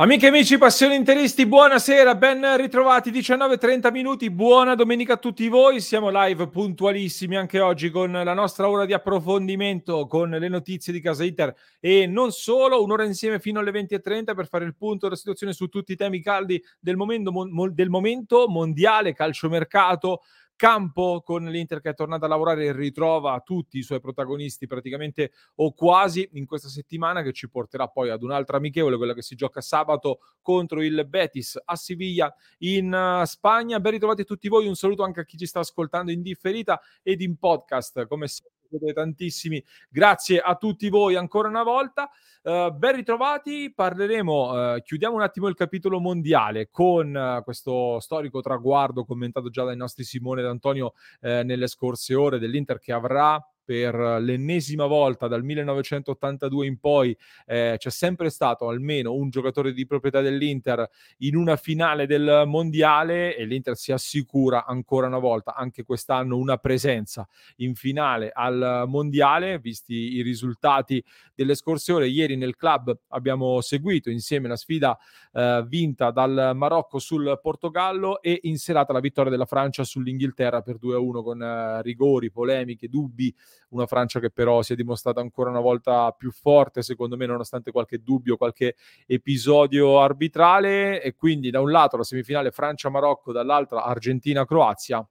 Amiche e amici passioni interisti, buonasera, ben ritrovati, 19.30 minuti, buona domenica a tutti voi, siamo live puntualissimi anche oggi con la nostra ora di approfondimento, con le notizie di Casa Inter e non solo, un'ora insieme fino alle 20.30 per fare il punto della situazione su tutti i temi caldi del momento, mo- del momento mondiale, calciomercato, campo con l'Inter che è tornata a lavorare e ritrova tutti i suoi protagonisti praticamente o quasi in questa settimana che ci porterà poi ad un'altra amichevole, quella che si gioca sabato contro il Betis a Siviglia in uh, Spagna. Ben ritrovati tutti voi, un saluto anche a chi ci sta ascoltando in differita ed in podcast, come sempre siete tantissimi. Grazie a tutti voi ancora una volta. Uh, ben ritrovati, parleremo, uh, chiudiamo un attimo il capitolo mondiale con uh, questo storico traguardo commentato già dai nostri Simone ed Antonio nelle scorse ore dell'Inter che avrà per l'ennesima volta dal 1982 in poi eh, c'è sempre stato almeno un giocatore di proprietà dell'Inter in una finale del mondiale e l'Inter si assicura ancora una volta anche quest'anno una presenza in finale al mondiale. Visti i risultati delle scorse ore ieri nel club abbiamo seguito insieme la sfida eh, vinta dal Marocco sul Portogallo e in serata la vittoria della Francia sull'Inghilterra per 2-1 con eh, rigori, polemiche, dubbi una Francia che però si è dimostrata ancora una volta più forte, secondo me, nonostante qualche dubbio, qualche episodio arbitrale. E quindi da un lato la semifinale Francia-Marocco, dall'altra Argentina-Croazia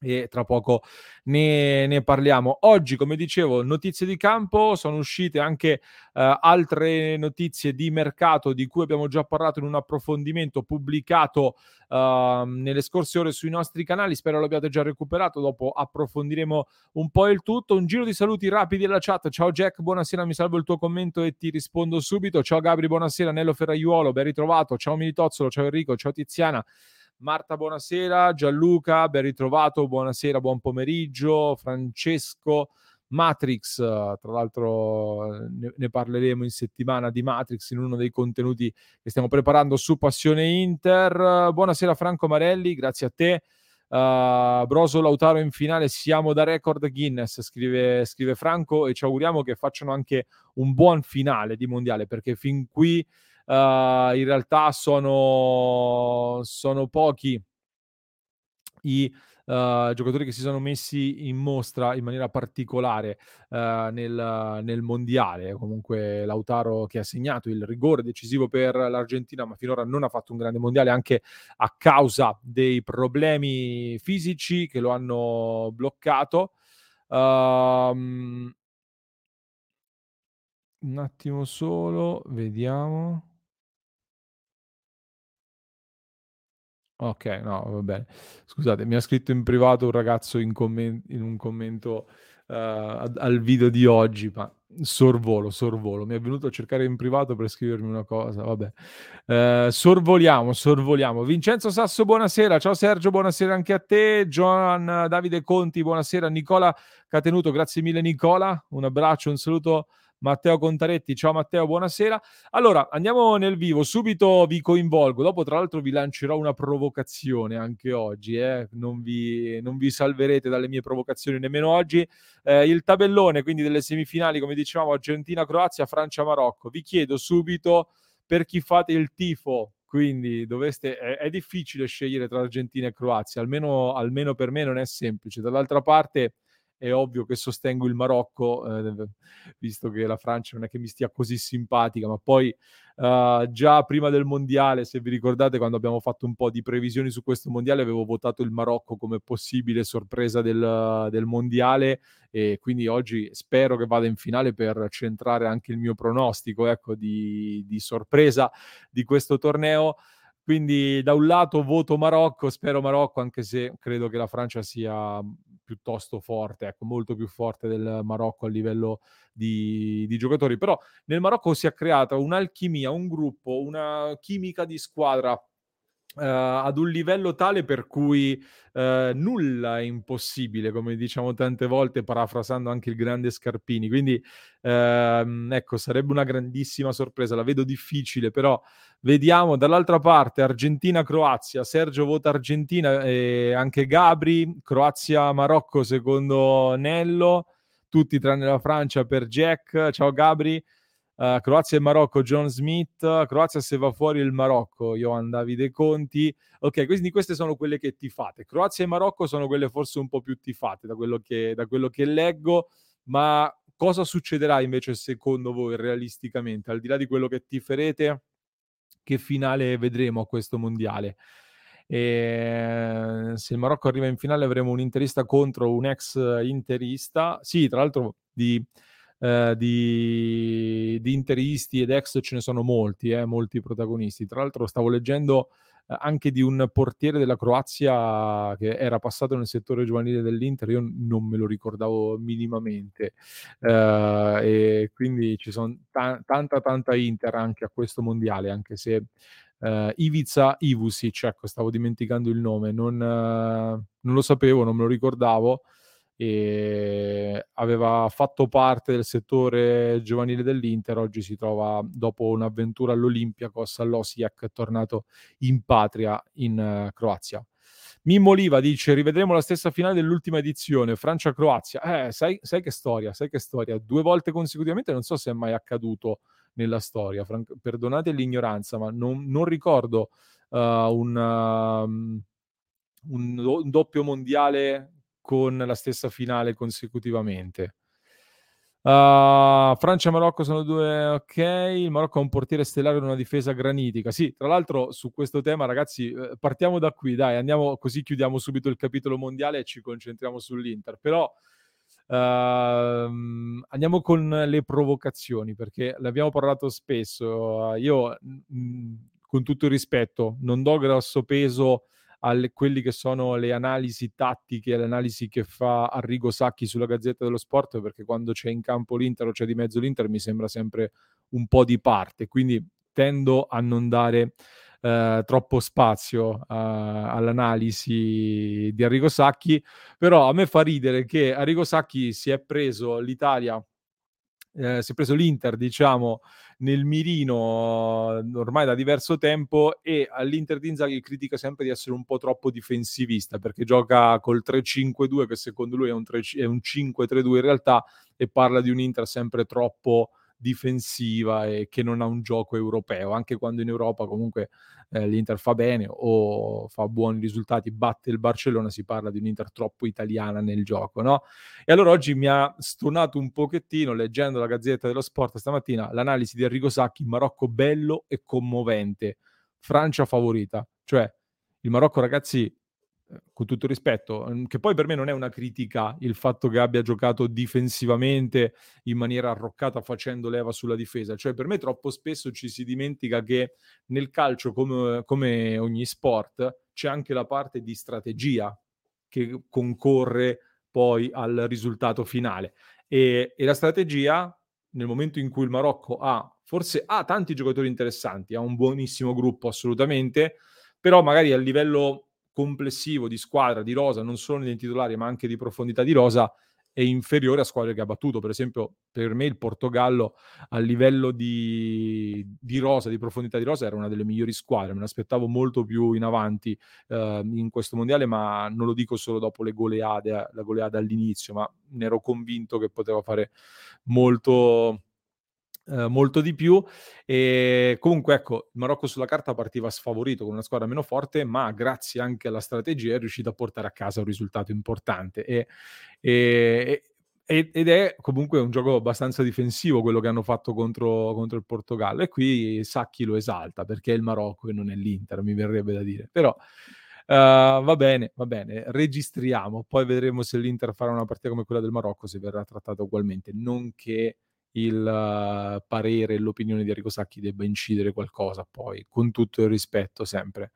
e tra poco ne, ne, parliamo. Oggi, come dicevo, notizie di campo, sono uscite anche uh, altre notizie di mercato di cui abbiamo già parlato in un approfondimento pubblicato uh, nelle scorse ore sui nostri canali. Spero l'abbiate già recuperato. Dopo approfondiremo un po' il tutto. Un giro di saluti rapidi alla chat. Ciao Jack, buonasera, mi salvo il tuo commento e ti rispondo subito. Ciao Gabri, buonasera. Nello Ferraiuolo, ben ritrovato. Ciao Militozzolo, ciao Enrico, ciao Tiziana. Marta, buonasera. Gianluca, ben ritrovato. Buonasera, buon pomeriggio. Francesco, Matrix, tra l'altro ne, ne, parleremo in settimana di Matrix in uno dei contenuti che stiamo preparando su Passione Inter. Buonasera Franco Marelli, grazie a te. Uh, Broso Lautaro in finale, siamo da record Guinness, scrive, scrive Franco, e ci auguriamo che facciano anche un buon finale di mondiale, perché fin qui in realtà sono, sono pochi i uh, giocatori che si sono messi in mostra in maniera particolare uh, nel, nel, mondiale. Comunque Lautaro che ha segnato il rigore decisivo per l'Argentina, ma finora non ha fatto un grande mondiale anche a causa dei problemi fisici che lo hanno bloccato. Um, un attimo solo, vediamo. Ok, no, va bene. Scusate, mi ha scritto in privato un ragazzo in, commen- in un commento uh, al video di oggi, ma sorvolo, sorvolo. Mi è venuto a cercare in privato per scrivermi una cosa, vabbè. Uh, sorvoliamo, sorvoliamo. Vincenzo Sasso, buonasera. Ciao Sergio, buonasera anche a te. Gian Davide Conti, buonasera. Nicola Catenuto, grazie mille Nicola. Un abbraccio, un saluto Matteo Contaretti. Ciao Matteo, buonasera. Allora, andiamo nel vivo, subito vi coinvolgo, dopo tra l'altro vi lancerò una provocazione anche oggi, eh? non, vi, non, vi, salverete dalle mie provocazioni nemmeno oggi. Eh, il tabellone quindi delle semifinali, come dicevamo, Argentina-Croazia, Francia-Marocco. Vi chiedo subito per chi fate il tifo, quindi dovreste, è, è, difficile scegliere tra Argentina e Croazia, almeno, almeno, per me non è semplice. Dall'altra parte è ovvio che sostengo il Marocco, eh, visto che la Francia non è che mi stia così simpatica, ma poi uh, già prima del mondiale, se vi ricordate, quando abbiamo fatto un po' di previsioni su questo mondiale, avevo votato il Marocco come possibile sorpresa del, del mondiale e quindi oggi spero che vada in finale per centrare anche il mio pronostico ecco, di, di sorpresa di questo torneo. Quindi da un lato voto Marocco, spero Marocco, anche se credo che la Francia sia piuttosto forte, ecco, molto più forte del Marocco a livello di, di giocatori. Però nel Marocco si è creata un'alchimia, un gruppo, una chimica di squadra Uh, ad un livello tale per cui uh, nulla è impossibile, come diciamo tante volte, parafrasando anche il grande Scarpini. Quindi, uh, ecco, sarebbe una grandissima sorpresa. La vedo difficile, però vediamo dall'altra parte Argentina-Croazia. Sergio vota Argentina e anche Gabri. Croazia-Marocco secondo Nello. Tutti tranne la Francia per Jack. Ciao Gabri. Uh, Croazia e Marocco, John Smith. Croazia se va fuori il Marocco, Johan Davide Conti. Ok, quindi queste sono quelle che tifate. Croazia e Marocco sono quelle forse un po' più tifate da quello che, da quello che leggo, ma cosa succederà invece secondo voi realisticamente, al di là di quello che tiferete? Che finale vedremo a questo mondiale? E se il Marocco arriva in finale avremo un interista contro un ex interista. Sì, tra l'altro di eh, di, di, interisti ed ex ce ne sono molti, eh, molti protagonisti. Tra l'altro stavo leggendo eh, anche di un portiere della Croazia che era passato nel settore giovanile dell'Inter, io non me lo ricordavo minimamente. Eh, e quindi ci sono ta- tanta tanta Inter anche a questo mondiale, anche se Uh, Ivica Ivusic, ecco, stavo dimenticando il nome, non, uh, non, lo sapevo, non me lo ricordavo, e aveva fatto parte del settore giovanile dell'Inter, oggi si trova dopo un'avventura all'Olympiakos all'Osijek, è tornato in patria in uh, Croazia. Mimmo Oliva dice rivedremo la stessa finale dell'ultima edizione, Francia-Croazia. Eh, sai, sai, che storia, sai che storia. Due volte consecutivamente non so se è mai accaduto nella storia. Fran- perdonate l'ignoranza, ma non, non ricordo uh, un, um, un, un doppio mondiale con la stessa finale consecutivamente. Uh, Francia e Marocco sono due ok. Il Marocco ha un portiere stellare e una difesa granitica. Sì, tra l'altro, su questo tema, ragazzi, eh, partiamo da qui. Dai, andiamo così chiudiamo subito il capitolo mondiale e ci concentriamo sull'Inter. Però uh, andiamo con le provocazioni perché l'abbiamo parlato spesso. io, mh, mm, con tutto il rispetto, non do grosso peso a quelli che sono le analisi tattiche, le analisi che fa Arrigo Sacchi sulla Gazzetta dello Sport, perché quando c'è in campo l'Inter o c'è di mezzo l'Inter mi sembra sempre un po' di parte, quindi tendo a non dare eh, troppo spazio uh, all'analisi di Arrigo Sacchi, però a me fa ridere che Arrigo Sacchi si è preso l'Italia eh, si è preso l'Inter, diciamo, nel mirino ormai da diverso tempo e all'Inter di Inzaghi critica sempre di essere un po' troppo difensivista perché gioca col 3-5-2 che secondo lui è un, 3, è un 5-3-2 in realtà e parla di un Inter sempre troppo difensiva e che non ha un gioco europeo, anche quando in Europa comunque eh, l'Inter fa bene o fa buoni risultati, batte il Barcellona, si parla di un'Inter troppo italiana nel gioco, no? E allora oggi mi ha stonato un pochettino, leggendo la Gazzetta dello Sport stamattina, l'analisi di Enrico Sacchi, Marocco bello e commovente, Francia favorita, cioè il Marocco ragazzi con tutto rispetto, mhmm, che poi per me non è una critica il fatto che abbia giocato difensivamente in maniera arroccata facendo leva sulla difesa, cioè per me troppo spesso ci si dimentica che nel calcio come, come ogni sport c'è anche la parte di strategia che concorre poi al risultato finale. E, e la strategia nel momento in cui il Marocco ha forse ha tanti giocatori interessanti, ha un buonissimo gruppo assolutamente, però magari a livello complessivo di squadra, di rosa, non solo nei titolari, ma anche di profondità di rosa, è inferiore a squadre che ha battuto. Per esempio, per me il Portogallo a livello di, di rosa, di profondità di rosa, era una delle migliori squadre. Me l'aspettavo molto più in avanti eh, in questo mondiale, ma non lo dico solo dopo le goleade, la goleada all'inizio, ma ne ero convinto che poteva fare molto eh, molto di più. E comunque, ecco, il Marocco sulla carta partiva sfavorito con una squadra meno forte, ma grazie anche alla strategia è riuscito a portare a casa un risultato importante. E, e, ed è comunque un gioco abbastanza difensivo quello che hanno fatto contro, contro, il Portogallo. E qui Sacchi lo esalta perché è il Marocco e non è l'Inter, mi verrebbe da dire. Però. Uh, va bene, va bene, registriamo, poi vedremo se l'Inter farà una partita come quella del Marocco, se verrà trattata ugualmente, non che il uh, parere e l'opinione di Enrico Sacchi debba incidere qualcosa, poi con tutto il rispetto sempre.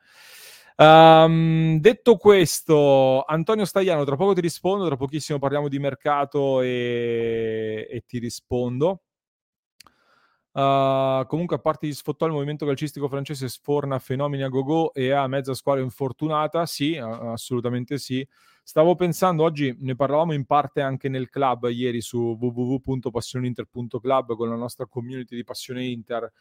Um, detto questo, Antonio Stagliano, tra poco ti rispondo, tra pochissimo parliamo di mercato e, e ti rispondo. Uh, comunque, a parte gli sfottò, il movimento calcistico francese sforna fenomeni a go-go e ha mezza squadra infortunata. Sì, assolutamente sì. Stavo pensando, oggi ne parlavamo in parte anche nel club ieri su www.passioneinter.club con la nostra community di Passione Inter.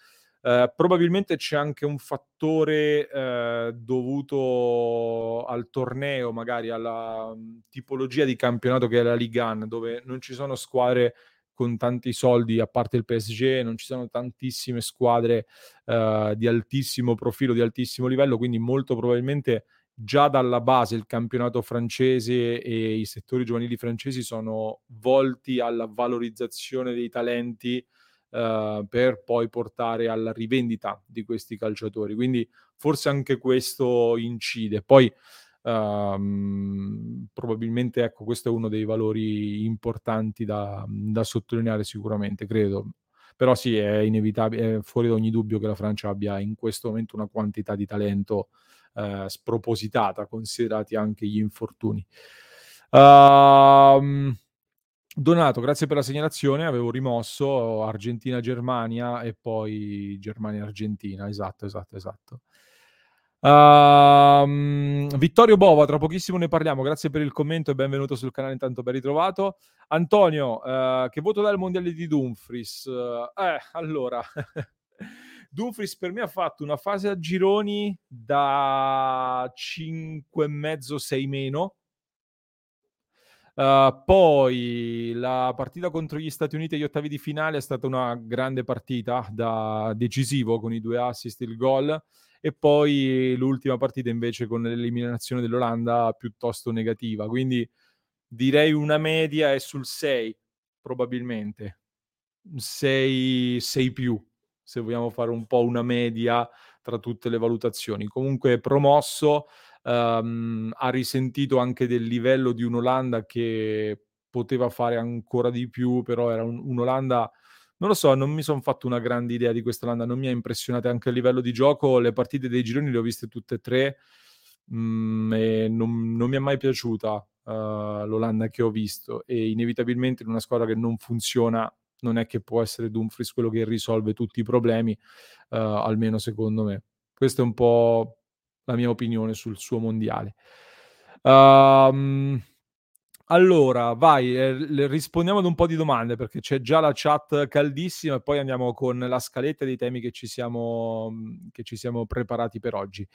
Eh, probabilmente c'è anche un fattore eh, dovuto al torneo, magari alla um, tipologia di campionato che è la Ligue 1, dove non ci sono squadre con tanti soldi, a parte il PSG, non ci sono tantissime squadre eh, di altissimo profilo, di altissimo livello, quindi molto probabilmente già dalla base il campionato francese e i settori giovanili francesi sono volti alla valorizzazione dei talenti uh, per poi portare alla rivendita di questi calciatori. Quindi forse anche questo incide. Poi um, probabilmente ecco, questo è uno dei valori importanti da, da sottolineare sicuramente, credo. Però sì, è inevitabile, è fuori da ogni dubbio che la Francia abbia in questo momento una quantità di talento eh, spropositata, considerati anche gli infortuni. Uh, Donato, grazie per la segnalazione. Avevo rimosso Argentina-Germania e poi Germania-Argentina. Esatto, esatto, esatto. Uh, Vittorio Bova, tra pochissimo ne parliamo. Grazie per il commento e benvenuto sul canale. Intanto ben ritrovato. Antonio, uh, che voto dà il mondiale di Dumfries? Uh, eh, allora, Dumfries per me ha fatto una fase a gironi da 5,5-6 meno. Uh, poi la partita contro gli Stati Uniti agli ottavi di finale è stata una grande partita da decisivo con i due assist e il gol e poi l'ultima partita invece con l'eliminazione dell'Olanda piuttosto negativa quindi direi una media è sul 6 probabilmente 6, 6 più se vogliamo fare un po' una media tra tutte le valutazioni. Comunque promosso, um, ha risentito anche del livello di un'Olanda che poteva fare ancora di più, però era un, un'Olanda non lo so, non mi sono fatto una grande idea di questa Olanda, non mi ha impressionato anche a livello di gioco, le partite dei gironi le ho viste tutte e tre mh, mm, e non, non, mi è mai piaciuta uh, l'Olanda che ho visto e inevitabilmente in una squadra che non funziona non è che può essere Dumfries quello che risolve tutti i problemi, uh, almeno secondo me. Questa è un po' la mia opinione sul suo mondiale. Um, allora, vai, eh, rispondiamo ad un po' di domande perché c'è già la chat caldissima e poi andiamo con la scaletta dei temi che ci siamo, che ci siamo preparati per oggi.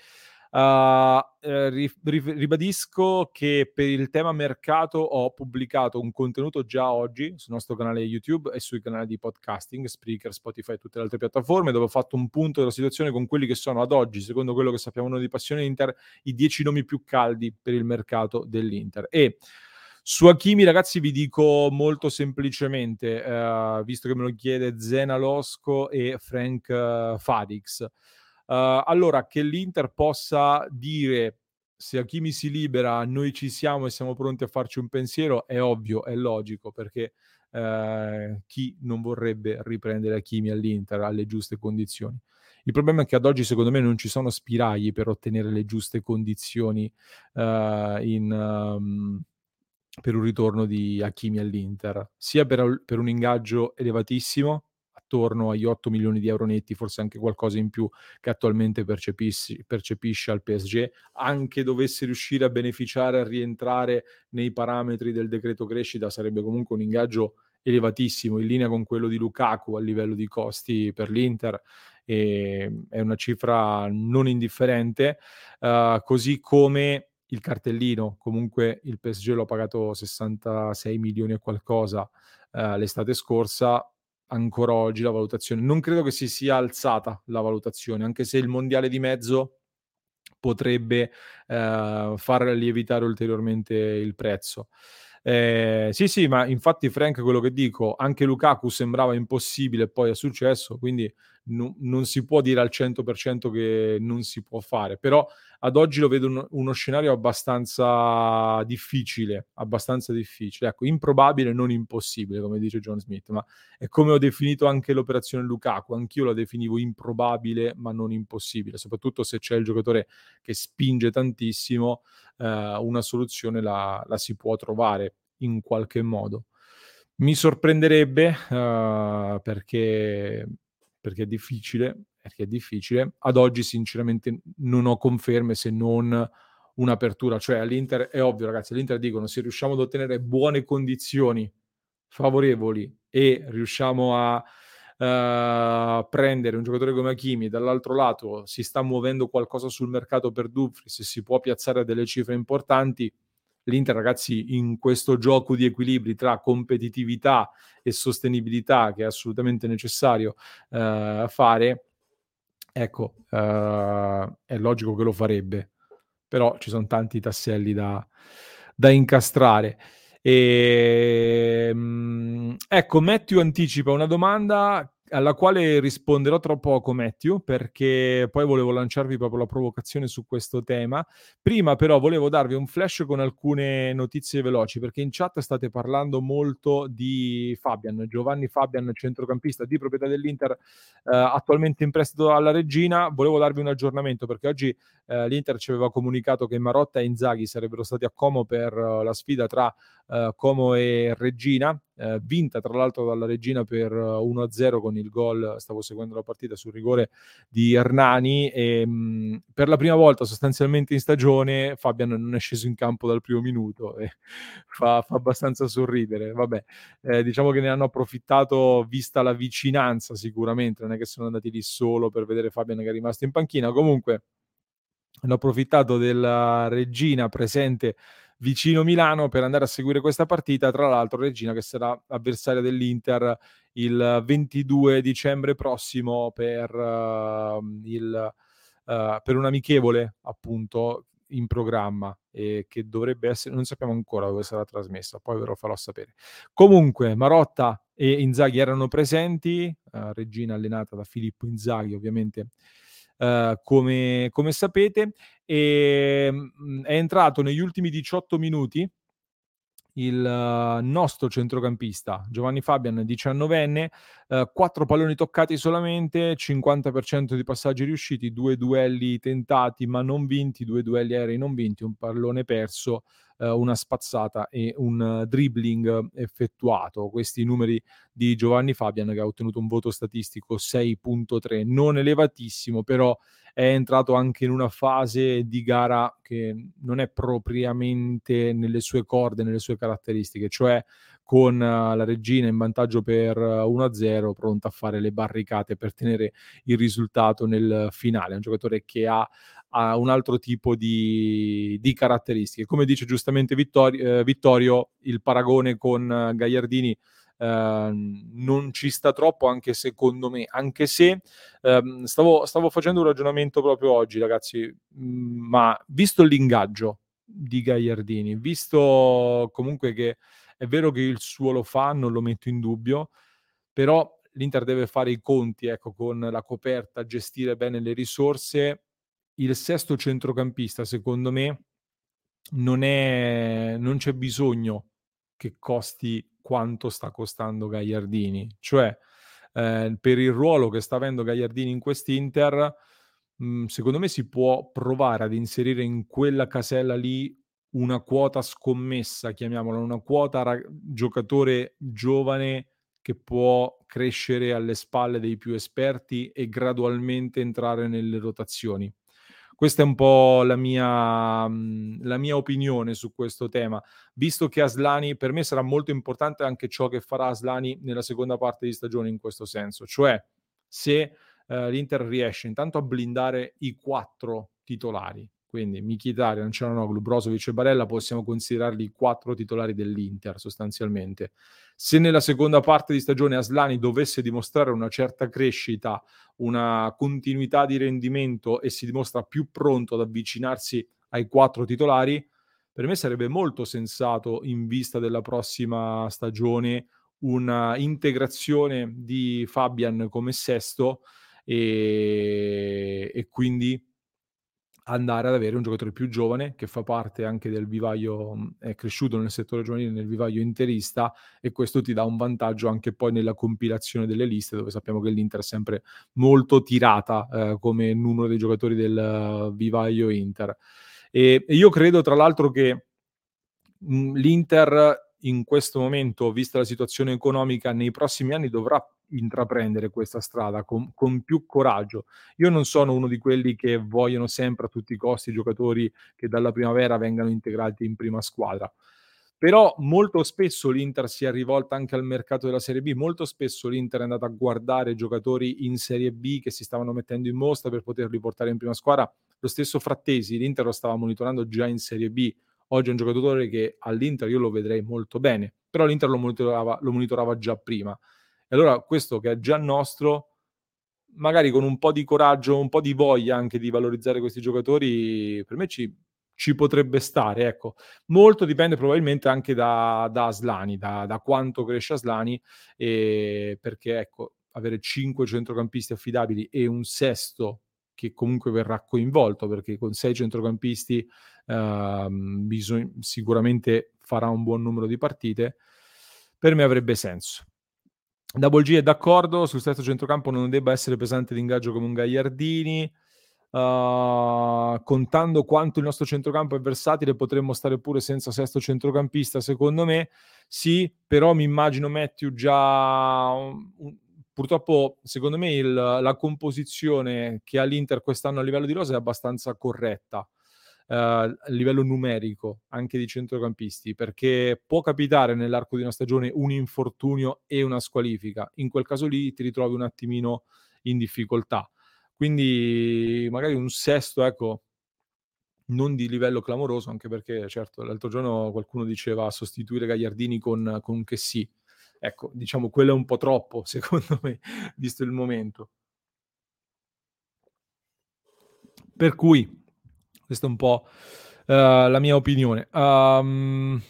Uh, eh, ri- ribadisco che per il tema mercato ho pubblicato un contenuto già oggi sul nostro canale YouTube e sui canali di podcasting, Spreaker, Spotify e tutte le altre piattaforme, dove ho fatto un punto della situazione con quelli che sono ad oggi, secondo quello che sappiamo noi di Passione Inter, i dieci nomi più caldi per il mercato dell'Inter. E su Hakimi, ragazzi, vi dico molto semplicemente, uh, visto che me lo chiede Zena Losco e Frank uh, Fadix. Uh, allora, che l'Inter possa dire se Hakimi si libera, noi ci siamo e siamo pronti a farci un pensiero, è ovvio, è logico, perché uh, chi non vorrebbe riprendere Hakimi all'Inter alle giuste condizioni? Il problema è che ad oggi, secondo me, non ci sono spiragli per ottenere le giuste condizioni uh, in, um, per un ritorno di Hakimi all'Inter, sia per, per un ingaggio elevatissimo, attorno agli 8 milioni di euro netti, forse anche qualcosa in più che attualmente percepisce al PSG, anche dovesse riuscire a beneficiare, a rientrare nei parametri del decreto crescita, sarebbe comunque un ingaggio elevatissimo, in linea con quello di Lukaku a livello di costi per l'Inter. E è una cifra non indifferente, uh, così come il cartellino, comunque il PSG l'ho pagato 66 milioni e qualcosa uh, l'estate scorsa, ancora oggi la valutazione, non credo che si sia alzata la valutazione, anche se il mondiale di mezzo potrebbe uh, far lievitare ulteriormente il prezzo. Eh, sì, sì, ma infatti Frank, quello che dico, anche Lukaku sembrava impossibile poi è successo, quindi no, non si può dire al 100% che non si può fare, però ad oggi lo vedo uno, uno scenario abbastanza difficile, abbastanza difficile, ecco, improbabile, non impossibile, come dice John Smith, ma è come ho definito anche l'operazione Lukaku, anch'io la definivo improbabile, ma non impossibile, soprattutto se c'è il giocatore che spinge tantissimo, eh, una soluzione la, la si può trovare in qualche modo. Mi sorprenderebbe uh, perché perché è difficile, perché è difficile. Ad oggi sinceramente non ho conferme se non un'apertura, cioè all'Inter è ovvio ragazzi, all'Inter dicono se riusciamo ad ottenere buone condizioni favorevoli e riusciamo a uh, prendere un giocatore come Hakimi, dall'altro lato si sta muovendo qualcosa sul mercato per Dumfries, si può piazzare delle cifre importanti, l'Inter, ragazzi, in questo gioco di equilibri tra competitività e sostenibilità che è assolutamente necessario eh, fare, ecco, eh, è logico che lo farebbe, però ci sono tanti tasselli da, da incastrare. E, ehm, ecco, Matthew anticipa una domanda alla quale risponderò tra poco, Matthew, perché poi volevo lanciarvi proprio la provocazione su questo tema. Prima però volevo darvi un flash con alcune notizie veloci, perché in chat state parlando molto di Fabian, Giovanni Fabian, centrocampista di proprietà dell'Inter, eh, attualmente in prestito alla Regina. Volevo darvi un aggiornamento, perché oggi eh, l'Inter ci aveva comunicato che Marotta e Inzaghi sarebbero stati a Como per uh, la sfida tra uh, Como e Regina, uh, vinta tra l'altro dalla Regina per 1-0 con il gol, stavo seguendo la partita sul rigore di Hernani e mh, mm, per la prima volta sostanzialmente in stagione Fabian non è sceso in campo dal primo minuto e fa, fa abbastanza sorridere. Vabbè, eh, diciamo che ne hanno approfittato vista la vicinanza sicuramente, non è che sono andati lì solo per vedere Fabian che è rimasto in panchina, comunque hanno approfittato della regina presente vicino Milano per andare a seguire questa partita. Tra l'altro, Regina che sarà avversaria dell'Inter il 22 dicembre prossimo per, uh, il, uh, per un amichevole appunto in programma e che dovrebbe essere, non sappiamo ancora dove sarà trasmessa, poi ve lo farò sapere. Comunque, Marotta e Inzaghi erano presenti, uh, Regina allenata da Filippo Inzaghi, ovviamente uh, come, come, sapete, e mh, è entrato negli ultimi 18 minuti il uh, nostro centrocampista Giovanni Fabian, 19enne, uh, 4 palloni toccati solamente, 50% di passaggi riusciti, due duelli tentati ma non vinti, due duelli aerei non vinti, un pallone perso, uh, una spazzata e un dribbling effettuato. Questi numeri di Giovanni Fabian che ha ottenuto un voto statistico 6.3, non elevatissimo, però è entrato anche in una fase di gara che non è propriamente nelle sue corde, nelle sue caratteristiche, cioè con uh, la regina in vantaggio per uh, 1-0, pronta a fare le barricate per tenere il risultato nel finale. È un giocatore che ha, ha un altro tipo di, di, caratteristiche. Come dice giustamente Vittorio, eh, Vittorio il paragone con uh, Gagliardini non ci sta troppo anche secondo me, anche se ehm, stavo, stavo, facendo un ragionamento proprio oggi ragazzi, mm, ma visto l'ingaggio di Gagliardini, visto comunque che è vero che il suo lo fa, non lo metto in dubbio, però l'Inter deve fare i conti ecco, con la coperta, gestire bene le risorse. Il sesto centrocampista, secondo me, non, è, non c'è bisogno che costi quanto sta costando Gagliardini. Cioè, eh, per il ruolo che sta avendo Gagliardini in quest'Inter, mh, mm, secondo me si può provare ad inserire in quella casella lì una quota scommessa, chiamiamola, una quota ra- giocatore giovane che può crescere alle spalle dei più esperti e gradualmente entrare nelle rotazioni. Questa è un po' la mia, mh, la mia opinione su questo tema, visto che Aslani per me sarà molto importante anche ciò che farà Aslani nella seconda parte di stagione in questo senso, cioè se eh, l'Inter riesce intanto a blindare i quattro titolari, quindi Mkhitaryan, Cianoglu, Brozovic e Barella possiamo considerarli i quattro titolari dell'Inter sostanzialmente. Se nella seconda parte di stagione Aslani dovesse dimostrare una certa crescita, una continuità di rendimento e si dimostra più pronto ad avvicinarsi ai quattro titolari, per me sarebbe molto sensato in vista della prossima stagione una integrazione di Fabian come sesto e, e quindi andare ad avere un giocatore più giovane che fa parte anche del vivaio, è cresciuto nel settore giovanile, nel vivaio interista e questo ti dà un vantaggio anche poi nella compilazione delle liste dove sappiamo che l'Inter è sempre molto tirata eh, come numero dei giocatori del vivaio Inter. E, io credo tra l'altro che mh, l'Inter in questo momento, vista la situazione economica, nei prossimi anni dovrà intraprendere questa strada con, con, più coraggio. Io non sono uno di quelli che vogliono sempre a tutti i costi i giocatori che dalla primavera vengano integrati in prima squadra. Però molto spesso l'Inter si è rivolta anche al mercato della Serie B, molto spesso l'Inter è andata a guardare giocatori in Serie B che si stavano mettendo in mostra per poterli portare in prima squadra. Lo stesso Frattesi, l'Inter lo stava monitorando già in Serie B. Oggi è un giocatore che all'Inter io lo vedrei molto bene, però l'Inter lo monitorava, lo monitorava già prima. E allora questo che è già nostro, magari con un po' di coraggio, un po' di voglia anche di valorizzare questi giocatori, per me ci, ci potrebbe stare. Ecco. Molto dipende probabilmente anche da, da Aslani, da, da, quanto cresce Aslani, e perché ecco, avere cinque centrocampisti affidabili e un sesto che comunque verrà coinvolto, perché con sei centrocampisti uh, bisog- sicuramente farà un buon numero di partite, per me avrebbe senso. Double G è d'accordo sul stesso centrocampo non debba essere pesante d'ingaggio come un Gagliardini. Uh, contando quanto il nostro centrocampo è versatile, potremmo stare pure senza sesto centrocampista. Secondo me, sì, però mi immagino Matthew già. Purtroppo, secondo me, il, la composizione che ha l'Inter quest'anno a livello di rosa è abbastanza corretta a livello numerico anche di centrocampisti, perché può capitare nell'arco di una stagione un infortunio e una squalifica. In quel caso lì ti ritrovi un attimino in difficoltà. Quindi magari un sesto, ecco, non di livello clamoroso, anche perché certo l'altro giorno qualcuno diceva sostituire Gagliardini con, con che sì. Ecco, diciamo quello è un po' troppo, secondo me, visto il momento. Per cui questa è un po' uh, la mia opinione. Um,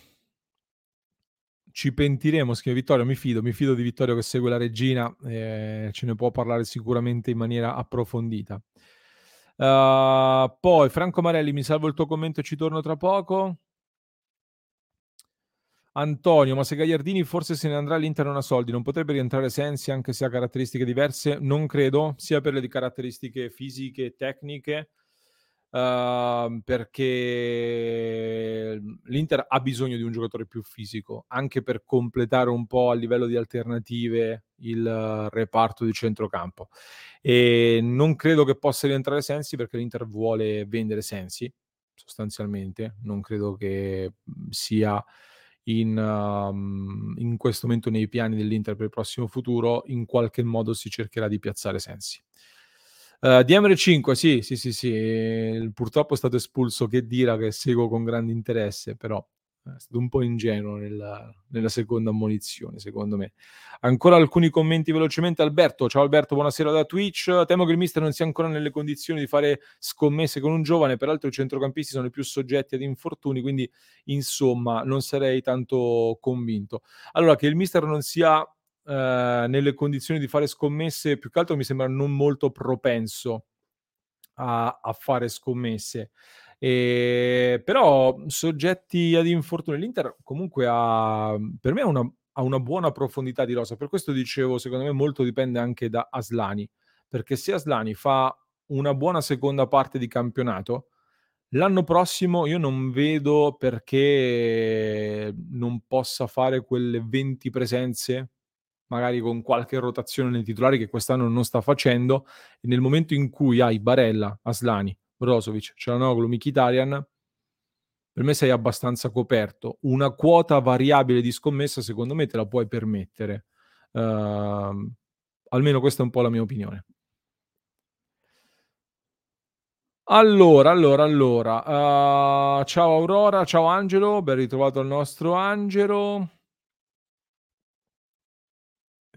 ci pentiremo, scrive Vittorio, mi fido, mi fido di Vittorio che segue la regina, eh, ce ne può parlare sicuramente in maniera approfondita. Uh, poi Franco Marelli, mi salvo il tuo commento e ci torno tra poco. Antonio, ma se Gagliardini forse se ne andrà all'Inter non ha soldi, non potrebbe rientrare Sensi anche se ha caratteristiche diverse? Non credo, sia per le caratteristiche fisiche e tecniche, Uh, perché l'Inter ha bisogno di un giocatore più fisico anche per completare un po' a livello di alternative il reparto di centrocampo. E non credo che possa rientrare Sensi perché l'Inter vuole vendere Sensi sostanzialmente. Non credo che sia in, um, in questo momento nei piani dell'Inter per il prossimo futuro. In qualche modo si cercherà di piazzare Sensi Uh, DMR5, sì, sì, sì, sì, purtroppo è stato espulso che Dira che seguo con grande interesse, però è stato un po' ingenuo nella, nella, seconda ammonizione, secondo me. Ancora alcuni commenti velocemente. Alberto, ciao Alberto, buonasera da Twitch. Temo che il mister non sia ancora nelle condizioni di fare scommesse con un giovane, peraltro i centrocampisti sono i più soggetti ad infortuni, quindi insomma non sarei tanto convinto. Allora, che il mister non sia eh, nelle condizioni di fare scommesse, più che altro mi sembra non molto propenso a, a fare scommesse. E, però soggetti ad infortuni l'Inter comunque ha per me una, ha una, buona profondità di rosa per questo dicevo secondo me molto dipende anche da Aslani perché se Aslani fa una buona seconda parte di campionato l'anno prossimo io non vedo perché non possa fare quelle 20 presenze magari con qualche rotazione nei titolari che quest'anno non sta facendo, e nel momento in cui hai Barella, Aslani, Brozovic, Cialanoglu, Mkhitaryan, per me sei abbastanza coperto. Una quota variabile di scommessa, secondo me, te la puoi permettere. Uh, almeno questa è un po' la mia opinione. Allora, allora, allora. Uh, ciao Aurora, ciao Angelo, ben ritrovato il nostro Angelo.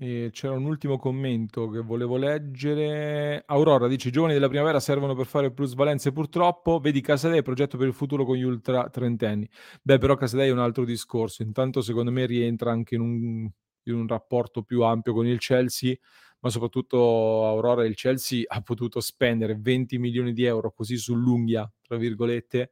E c'era un ultimo commento che volevo leggere. Aurora dice: I giovani della primavera servono per fare plusvalenze, purtroppo. Vedi Casadei, progetto per il futuro con gli ultra trentenni. Beh, però Casadei è un altro discorso. Intanto, secondo me, rientra anche in un, in un rapporto più ampio con il Chelsea, ma soprattutto Aurora il Chelsea ha potuto spendere 20 milioni di euro così sull'unghia, tra virgolette,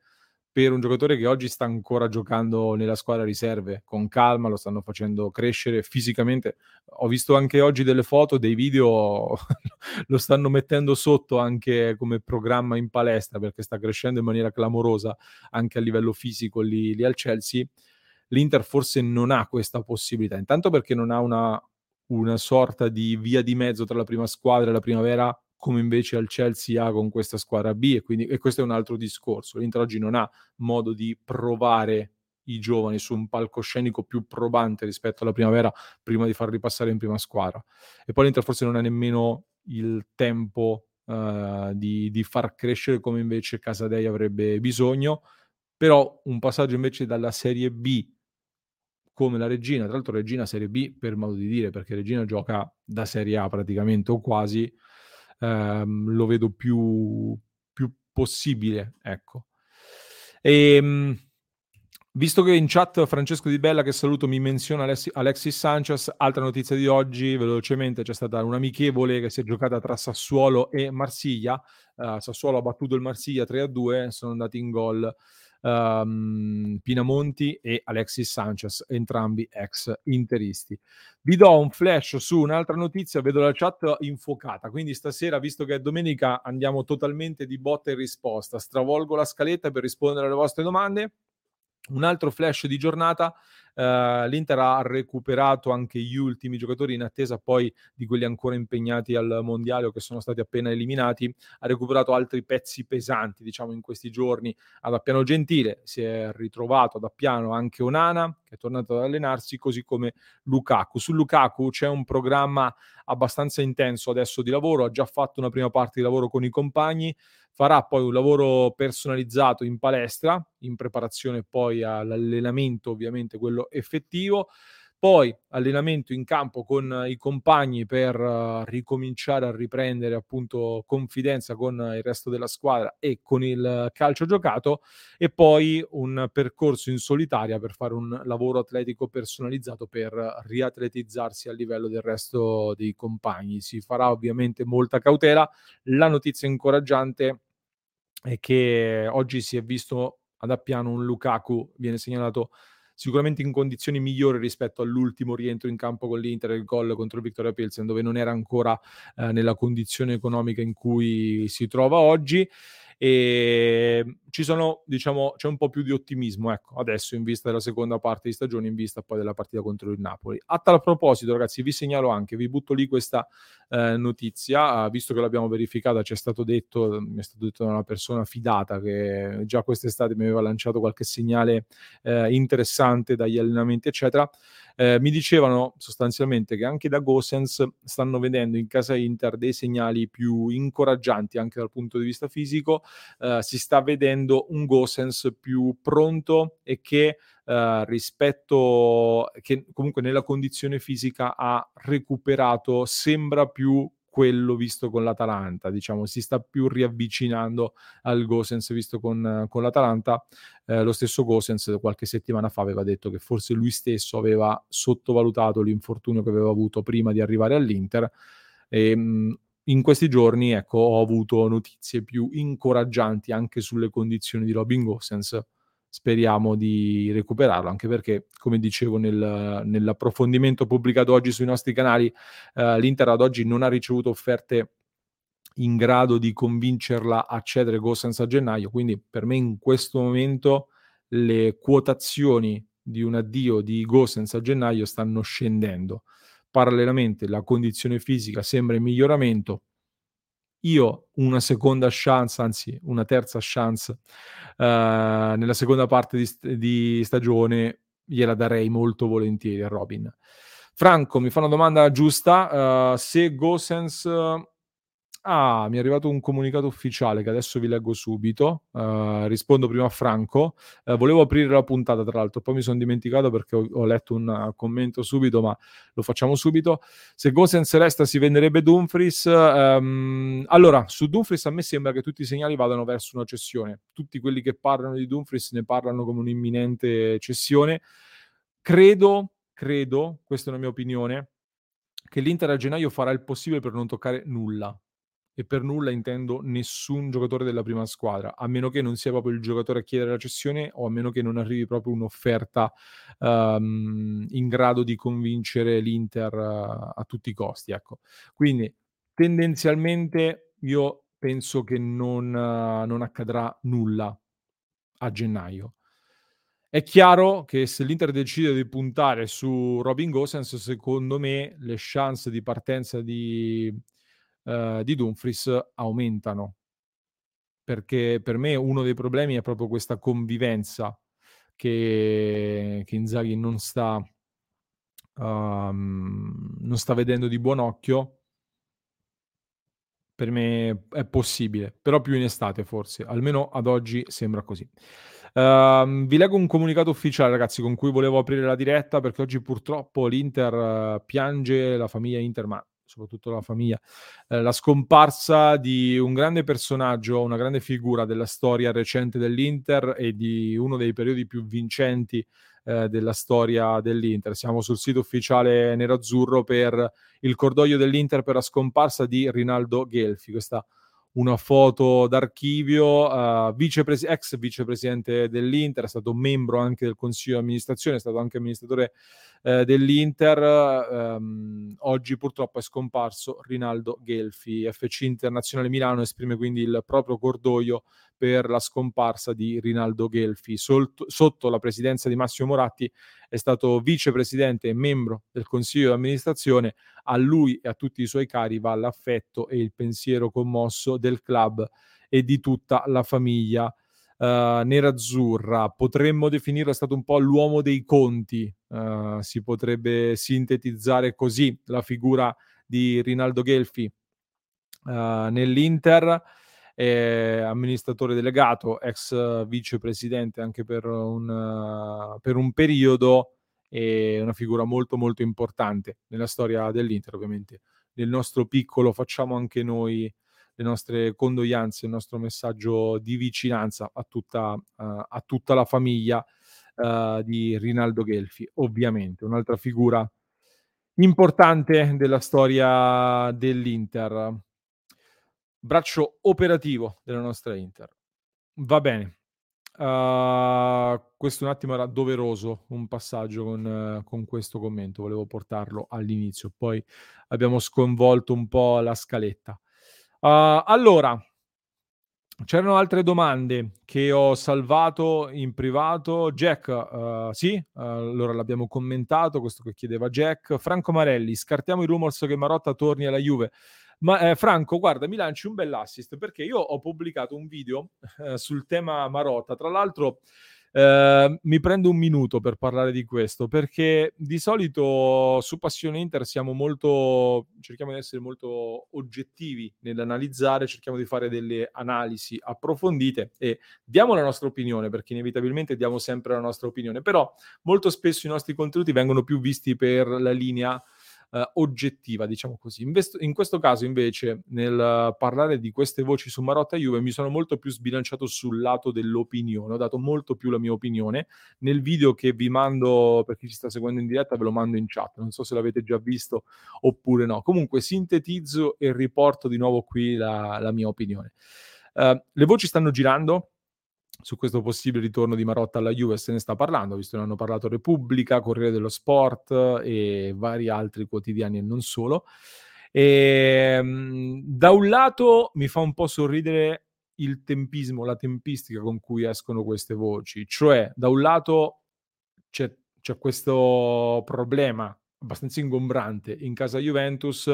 per un giocatore che oggi sta ancora giocando nella squadra riserve con calma, lo stanno facendo crescere fisicamente. Ho visto anche oggi delle foto, dei video, lo stanno mettendo sotto anche come programma in palestra perché sta crescendo in maniera clamorosa anche a livello fisico lì, lì al Chelsea. L'Inter forse non ha questa possibilità, intanto perché non ha una, una sorta di via di mezzo tra la prima squadra e la primavera come invece al Chelsea ha con questa squadra B e, quindi, e questo è un altro discorso. L'Inter oggi non ha modo di provare i giovani su un palcoscenico più probante rispetto alla primavera prima di farli passare in prima squadra. E poi l'Inter forse non ha nemmeno il tempo uh, di, di, far crescere come invece Casadei avrebbe bisogno, però un passaggio invece dalla Serie B come la Regina, tra l'altro Regina Serie B per modo di dire, perché Regina gioca da Serie A praticamente o quasi, ehm, lo vedo più, più possibile, ecco. E, ehm, visto che in chat Francesco Di Bella, che saluto, mi menziona Alexis Sanchez, altra notizia di oggi, velocemente, c'è stata un'amichevole che si è giocata tra Sassuolo e Marsiglia, uh, Sassuolo ha battuto il Marsiglia 3-2, sono andati in gol um, Pinamonti e Alexis Sanchez, entrambi ex interisti. Vi do un flash su un'altra notizia, vedo la chat infuocata, quindi stasera, visto che è domenica, andiamo totalmente di botta e risposta. Stravolgo la scaletta per rispondere alle vostre domande. Un altro flash di giornata, Uh, L'Inter ha recuperato anche gli ultimi giocatori in attesa poi di quelli ancora impegnati al mondiale o che sono stati appena eliminati. Ha recuperato altri pezzi pesanti, diciamo, in questi giorni ad Appiano Gentile. Si è ritrovato ad Appiano anche Onana, che è tornato ad allenarsi, così come Lukaku. Su Lukaku c'è un programma abbastanza intenso adesso di lavoro, ha già fatto una prima parte di lavoro con i compagni farà poi un lavoro personalizzato in palestra, in preparazione poi all'allenamento, ovviamente quello effettivo. Poi allenamento in campo con i compagni per uh, ricominciare a riprendere appunto confidenza con il resto della squadra e con il calcio giocato e poi un percorso in solitaria per fare un lavoro atletico personalizzato per riatletizzarsi a livello del resto dei compagni. Si farà ovviamente molta cautela. La notizia incoraggiante è che oggi si è visto ad Appiano un Lukaku, viene segnalato sicuramente in condizioni migliori rispetto all'ultimo rientro in campo con l'Inter, il gol contro il Victoria Pilsen, dove non era ancora eh, nella condizione economica in cui si trova oggi. E ci sono, diciamo, c'è un po' più di ottimismo, ecco, adesso in vista della seconda parte di stagione, in vista poi della partita contro il Napoli. A tal proposito, ragazzi, vi segnalo anche, vi butto lì questa eh, notizia, uh, visto che l'abbiamo verificata, ci è stato detto, mi è stato detto da una persona fidata che già quest'estate mi aveva lanciato qualche segnale eh, interessante dagli allenamenti, eccetera. Eh, mi dicevano sostanzialmente che anche da Gosens stanno vedendo in casa Inter dei segnali più incoraggianti anche dal punto di vista fisico. Eh, si sta vedendo un Gosens più pronto e che Uh, rispetto che comunque nella condizione fisica ha recuperato, sembra più quello visto con l'Atalanta, diciamo, si sta più riavvicinando al Gosens visto con, con l'Atalanta. Eh, lo stesso Gosens qualche settimana fa aveva detto che forse lui stesso aveva sottovalutato l'infortunio che aveva avuto prima di arrivare all'Inter. E, mh, in questi giorni, ecco, ho avuto notizie più incoraggianti anche sulle condizioni di Robin Gosens speriamo di recuperarlo, anche perché, come dicevo nel, nell'approfondimento pubblicato oggi sui nostri canali, eh, l'Inter ad oggi non ha ricevuto offerte in grado di convincerla a cedere Gosens a gennaio, quindi per me in questo momento le quotazioni di un addio di Gosens a gennaio stanno scendendo. Parallelamente la condizione fisica sembra in miglioramento. Io una seconda chance, anzi una terza chance uh, nella seconda parte di, di stagione gliela darei molto volentieri a Robin. Franco mi fa una domanda giusta. Uh, se Gosens Ah, mi è arrivato un comunicato ufficiale che adesso vi leggo subito. Uh, rispondo prima a Franco. Uh, volevo aprire la puntata, tra l'altro, poi mi sono dimenticato perché ho, ho letto un uh, commento subito, ma lo facciamo subito. Se Gosens resta, si venderebbe Dumfries. Um, allora, su Dumfries a me sembra che tutti i segnali vadano verso una cessione. Tutti quelli che parlano di Dumfries ne parlano come un'imminente cessione. Credo, credo, questa è una mia opinione, che l'Inter a gennaio farà il possibile per non toccare nulla e per nulla intendo nessun giocatore della prima squadra, a meno che non sia proprio il giocatore a chiedere la cessione o a meno che non arrivi proprio un'offerta um, in grado di convincere l'Inter uh, a tutti i costi. Ecco. Quindi tendenzialmente io penso che non, uh, non accadrà nulla a gennaio. È chiaro che se l'Inter decide di puntare su Robin Gosens, secondo me le chance di partenza di uh, di Dumfries aumentano. Perché per me uno dei problemi è proprio questa convivenza che, che Inzaghi non sta, um, non sta vedendo di buon occhio. Per me è possibile, però più in estate forse, almeno ad oggi sembra così. Uh, vi leggo un comunicato ufficiale, ragazzi, con cui volevo aprire la diretta perché oggi purtroppo l'Inter uh, piange, la famiglia Inter, ma soprattutto la famiglia, eh, la scomparsa di un grande personaggio, una grande figura della storia recente dell'Inter e di uno dei periodi più vincenti eh, della storia dell'Inter. Siamo sul sito ufficiale nerazzurro per il cordoglio dell'Inter per la scomparsa di Rinaldo Gelfi, questa una foto d'archivio, uh, vicepres- ex vicepresidente dell'Inter, è stato membro anche del consiglio di amministrazione, è stato anche amministratore eh, dell'Inter. Um, oggi purtroppo è scomparso Rinaldo Gelfi. FC Internazionale Milano esprime quindi il proprio cordoglio per la scomparsa di Rinaldo Gelfi. Sol- sotto la presidenza di Massimo Moratti è stato vicepresidente e membro del consiglio di amministrazione. A lui e a tutti i suoi cari va l'affetto e il pensiero commosso del club e di tutta la famiglia uh, nerazzurra. Potremmo definirlo stato un po' l'uomo dei conti, uh, si potrebbe sintetizzare così la figura di Rinaldo Gelfi uh, nell'Inter. Eh, amministratore delegato, ex vicepresidente anche per un, per un periodo e una figura molto molto importante nella storia dell'Inter ovviamente nel nostro piccolo facciamo anche noi le nostre condoglianze, il nostro messaggio di vicinanza a tutta, uh, a tutta la famiglia uh, di Rinaldo Gelfi, ovviamente, un'altra figura importante della storia dell'Inter. Braccio operativo della nostra Inter. Va bene. Uh, questo un attimo era doveroso, un passaggio con, uh, con, questo commento, volevo portarlo all'inizio, poi abbiamo sconvolto un po' la scaletta. Uh, allora, c'erano altre domande che ho salvato in privato. Jack, uh, sì, allora l'abbiamo commentato, questo che chiedeva Jack. Franco Marelli, scartiamo i rumors che Marotta torni alla Juve. Ma eh, Franco, guarda, mi lanci un bell'assist perché io ho pubblicato un video eh, sul tema Marotta. Tra l'altro, eh, mi prendo un minuto per parlare di questo perché di solito su Passione Inter siamo molto cerchiamo di essere molto oggettivi nell'analizzare, cerchiamo di fare delle analisi approfondite e diamo la nostra opinione perché inevitabilmente diamo sempre la nostra opinione, però molto spesso i nostri contenuti vengono più visti per la linea eh, oggettiva, diciamo così. Invest- in questo caso, invece, nel parlare di queste voci su Marotta e Juve, mi sono molto più sbilanciato sul lato dell'opinione, ho dato molto più la mia opinione. Nel video che vi mando, per chi ci sta seguendo in diretta, ve lo mando in chat, non so se l'avete già visto oppure no. Comunque, sintetizzo e riporto di nuovo qui la, la mia opinione. Uh, le voci stanno girando, su questo possibile ritorno di Marotta alla Juve se ne sta parlando, visto che ne hanno parlato Repubblica, Corriere dello Sport e vari altri quotidiani e non solo. E, ehm, da un lato mi fa un po' sorridere il tempismo, la tempistica con cui escono queste voci, cioè da un lato c'è, c'è questo problema abbastanza ingombrante in casa Juventus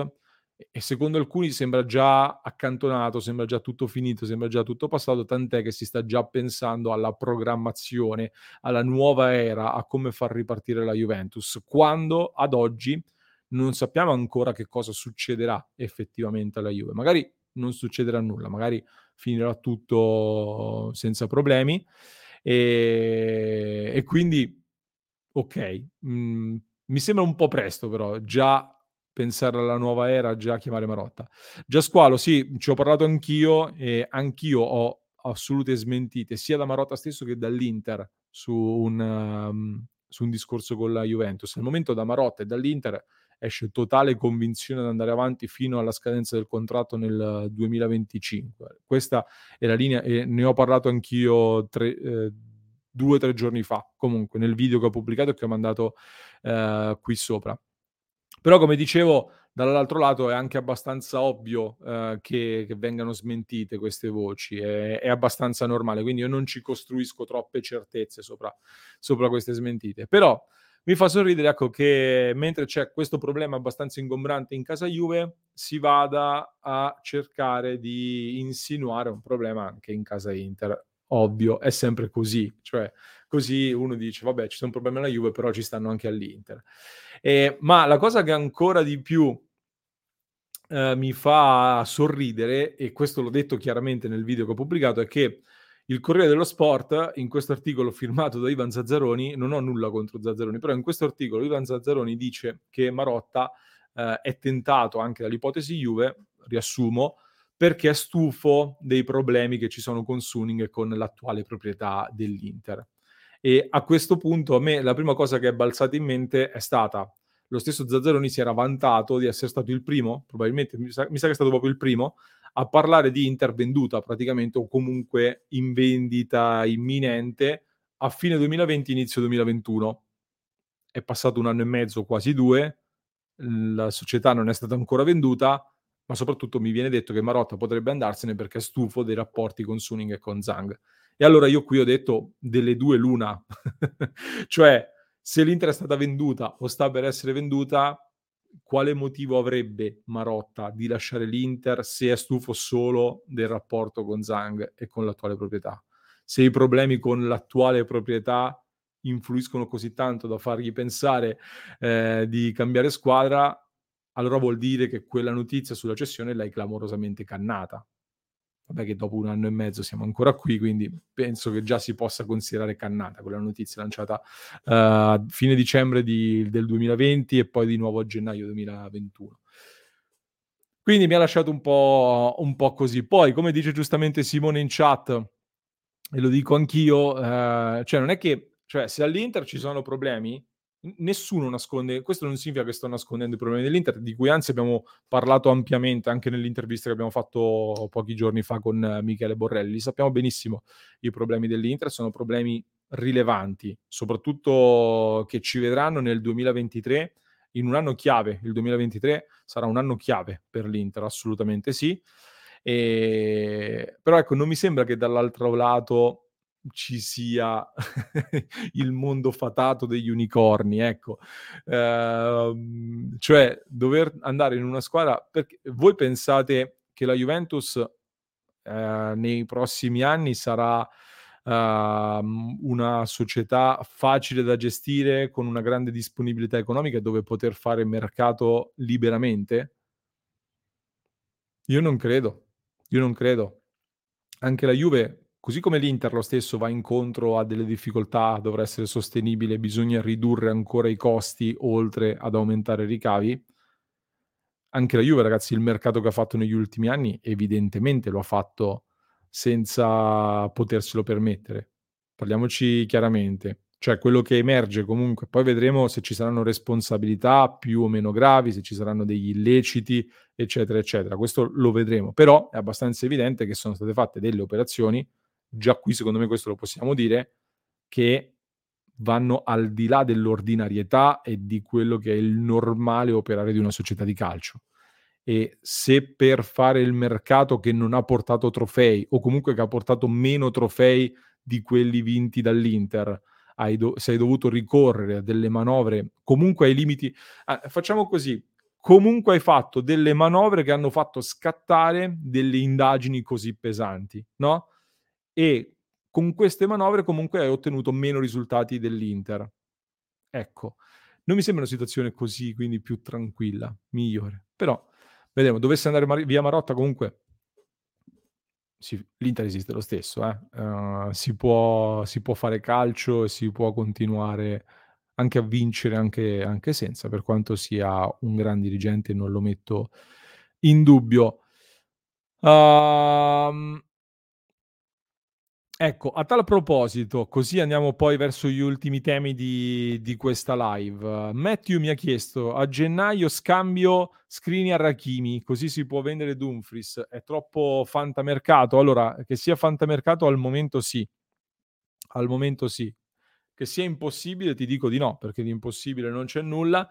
e secondo alcuni sembra già accantonato, sembra già tutto finito, sembra già tutto passato, tant'è che si sta già pensando alla programmazione, alla nuova era, a come far ripartire la Juventus, quando ad oggi non sappiamo ancora che cosa succederà effettivamente alla Juve. Magari non succederà nulla, magari finirà tutto senza problemi e, e quindi ok, mm, mi sembra un po' presto però già pensare alla nuova era, già chiamare Marotta. Già Squalo, sì, ci ho parlato anch'io e anch'io ho assolute smentite sia da Marotta stesso che dall'Inter su un, um, su un discorso con la Juventus. Al momento da Marotta e dall'Inter esce totale convinzione ad andare avanti fino alla scadenza del contratto nel 2025. Questa è la linea e ne ho parlato anch'io tre, eh, due o tre giorni fa, comunque nel video che ho pubblicato e che ho mandato eh, qui sopra. Però come dicevo, dall'altro lato è anche abbastanza ovvio eh, che, che, vengano smentite queste voci, è, è, abbastanza normale, quindi io non ci costruisco troppe certezze sopra, sopra queste smentite. Però mi fa sorridere ecco, che mentre c'è questo problema abbastanza ingombrante in casa Juve, si vada a cercare di insinuare un problema anche in casa Inter. Ovvio, è sempre così, cioè così uno dice vabbè ci sono problemi alla Juve, però ci stanno anche all'Inter. Eh, ma la cosa che ancora di più eh, mi fa sorridere, e questo l'ho detto chiaramente nel video che ho pubblicato, è che il Corriere dello Sport, in questo articolo firmato da Ivan Zazzaroni, non ho nulla contro Zazzaroni, però in questo articolo Ivan Zazzaroni dice che Marotta eh, è tentato anche dall'ipotesi Juve, riassumo, perché è stufo dei problemi che ci sono con Suning e con l'attuale proprietà dell'Inter. E a questo punto a me la prima cosa che è balzata in mente è stata lo stesso Zazzaroni si era vantato di essere stato il primo, probabilmente mi sa, mi sa che è stato proprio il primo, a parlare di Inter venduta praticamente o comunque in vendita imminente a fine 2020, inizio 2021. È passato un anno e mezzo, quasi due, la società non è stata ancora venduta, ma soprattutto mi viene detto che Marotta potrebbe andarsene perché è stufo dei rapporti con Suning e con Zhang. E allora io qui ho detto delle due l'una, cioè se l'Inter è stata venduta o sta per essere venduta, quale motivo avrebbe Marotta di lasciare l'Inter se è stufo solo del rapporto con Zhang e con l'attuale proprietà? Se i problemi con l'attuale proprietà influiscono così tanto da fargli pensare eh, di cambiare squadra, allora vuol dire che quella notizia sulla cessione l'hai clamorosamente cannata. Vabbè che dopo un anno e mezzo siamo ancora qui, quindi penso che già si possa considerare cannata quella notizia lanciata a uh, fine dicembre di, del 2020 e poi di nuovo a gennaio 2021. Quindi mi ha lasciato un po', un po così. Poi, come dice giustamente Simone in chat, e lo dico anch'io, eh, cioè non è che cioè, se all'Inter ci sono problemi, nessuno nasconde, questo non significa che sto nascondendo i problemi dell'Inter, di cui anzi abbiamo parlato ampiamente anche nell'intervista che abbiamo fatto pochi giorni fa con uh, Michele Borrelli. Sappiamo benissimo i problemi dell'Inter, sono problemi rilevanti, soprattutto che ci vedranno nel 2023 in un anno chiave. Il 2023 sarà un anno chiave per l'Inter, assolutamente sì. E... Però ecco, non mi sembra che dall'altro lato ci sia il mondo fatato degli unicorni, ecco. Uh, cioè, dover andare in una squadra... Perché voi pensate che la Juventus uh, nei prossimi anni sarà uh, una società facile da gestire con una grande disponibilità economica dove poter fare mercato liberamente? Io non credo, io non credo. Anche la Juve Così come l'Inter lo stesso va incontro a delle difficoltà, dovrà essere sostenibile, bisogna ridurre ancora i costi oltre ad aumentare i ricavi. Anche la Juve, ragazzi, il mercato che ha fatto negli ultimi anni evidentemente lo ha fatto senza poterselo permettere. Parliamoci chiaramente. Cioè quello che emerge comunque, poi vedremo se ci saranno responsabilità più o meno gravi, se ci saranno degli illeciti, eccetera, eccetera. Questo lo vedremo. Però è abbastanza evidente che sono state fatte delle operazioni già qui secondo me questo lo possiamo dire, che vanno al di là dell'ordinarietà e di quello che è il normale operare di una società di calcio. E se per fare il mercato che non ha portato trofei o comunque che ha portato meno trofei di quelli vinti dall'Inter, hai do- sei dovuto ricorrere a delle manovre comunque ai limiti. Ah, facciamo così, comunque hai fatto delle manovre che hanno fatto scattare delle indagini così pesanti, no? E con queste manovre comunque hai ottenuto meno risultati dell'Inter. Ecco, non mi sembra una situazione così, quindi più tranquilla, migliore. Però, vedremo, dovesse andare Mar- via Marotta comunque si, l'Inter esiste lo stesso, eh? uh, si, può, si, può, fare calcio e si può continuare anche a vincere anche, anche senza, per quanto sia un gran dirigente, non lo metto in dubbio. Uh, Ecco, a tal proposito, così andiamo poi verso gli ultimi temi di, di questa live. Matthew mi ha chiesto a gennaio scambio Skriniar Hakimi, così si può vendere Dumfries. È troppo fantamercato? Allora, che sia fantamercato al momento sì. Al momento sì. Che sia impossibile ti dico di no, perché di impossibile non c'è nulla.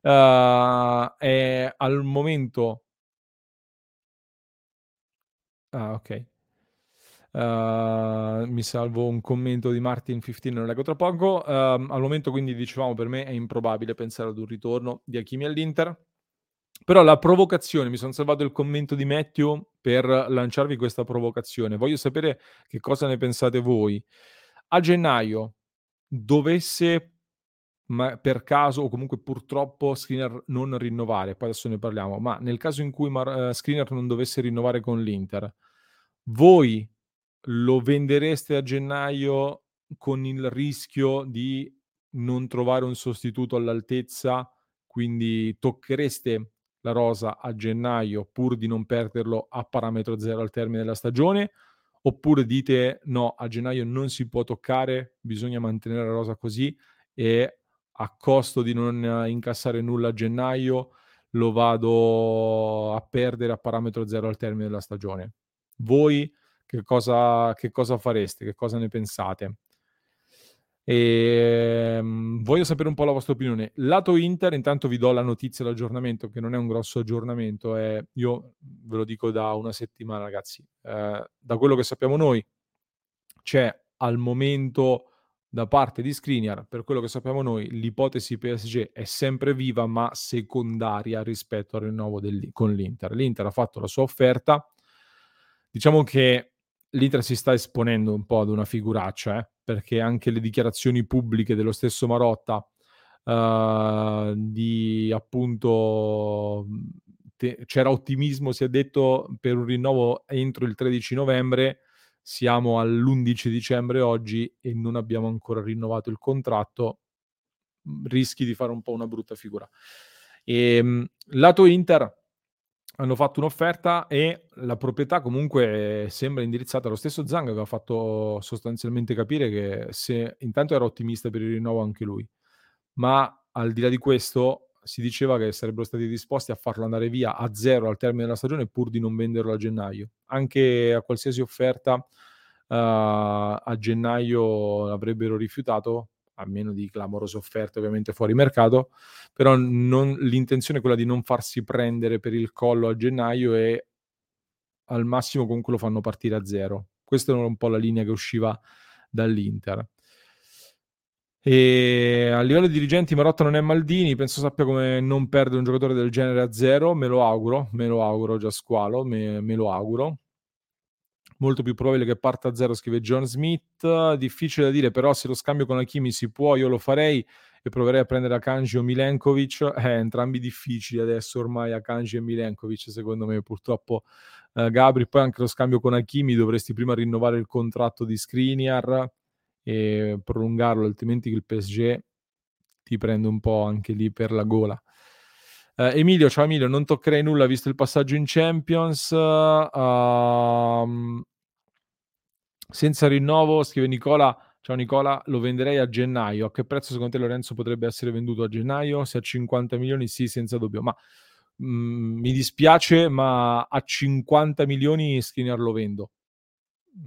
Uh, è al momento... Ah, ok. Uh, mi salvo un commento di Martin 15, non leggo tra poco. Uh, al momento, quindi, dicevamo, per me è improbabile pensare ad un ritorno di Hakimi all'Inter. Però la provocazione, mi sono salvato il commento di Matthew per lanciarvi questa provocazione. Voglio sapere che cosa ne pensate voi. A gennaio dovesse, ma per caso o comunque purtroppo, Screener non rinnovare, poi adesso ne parliamo, ma nel caso in cui Mar- uh, Screener non dovesse rinnovare con l'Inter, voi lo vendereste a gennaio con il rischio di non trovare un sostituto all'altezza, quindi tocchereste la rosa a gennaio pur di non perderlo a parametro zero al termine della stagione? Oppure dite no, a gennaio non si può toccare, bisogna mantenere la rosa così e a costo di non incassare nulla a gennaio lo vado a perdere a parametro zero al termine della stagione. Voi che cosa, che cosa fareste, che cosa ne pensate. E, um, voglio sapere un po' la vostra opinione. Lato Inter, intanto vi do la notizia l'aggiornamento, che non è un grosso aggiornamento, è, io ve lo dico da una settimana, ragazzi. Eh, da quello che sappiamo noi, c'è al momento da parte di Skriniar, per quello che sappiamo noi, l'ipotesi PSG è sempre viva, ma secondaria rispetto al rinnovo del, con l'Inter. L'Inter ha fatto la sua offerta. Diciamo che l'Inter si sta esponendo un po' ad una figuraccia, eh? perché anche le dichiarazioni pubbliche dello stesso Marotta uh, di appunto te, c'era ottimismo, si è detto, per un rinnovo entro il 13 novembre, siamo all'11 dicembre oggi e non abbiamo ancora rinnovato il contratto, rischi di fare un po' una brutta figura. E, ehm, lato Inter, hanno fatto un'offerta e la proprietà comunque sembra indirizzata allo stesso Zang aveva fatto sostanzialmente capire che se intanto era ottimista per il rinnovo anche lui, ma al di là di questo si diceva che sarebbero stati disposti a farlo andare via a zero al termine della stagione pur di non venderlo a gennaio. Anche a qualsiasi offerta uh, a gennaio l'avrebbero rifiutato a meno di clamorose offerte ovviamente fuori mercato, però non, l'intenzione è quella di non farsi prendere per il collo a gennaio e al massimo comunque lo fanno partire a zero. Questa era un po' la linea che usciva dall'Inter. E a livello di dirigenti Marotta non è Maldini, penso sappia come non perdere un giocatore del genere a zero, me lo auguro, me lo auguro già squalo, me, me lo auguro molto più probabile che parta a zero, scrive John Smith. Difficile da dire, però se lo scambio con Hakimi si può, io lo farei e proverei a prendere Akanji o Milenkovic. Eh, entrambi difficili adesso ormai Akanji e Milenkovic, secondo me purtroppo eh, Gabri. Poi anche lo scambio con Hakimi dovresti prima rinnovare il contratto di Skriniar e prolungarlo, altrimenti il PSG ti prende un po' anche lì per la gola. Uh, Emilio, ciao Emilio, non toccherei nulla visto il passaggio in Champions. Uh, senza rinnovo, scrive Nicola. Ciao Nicola, lo venderei a gennaio. A che prezzo secondo te Lorenzo potrebbe essere venduto a gennaio? Se a 50 milioni, sì, senza dubbio. Ma mh, mm, mi dispiace, ma a 50 milioni Skinner lo vendo.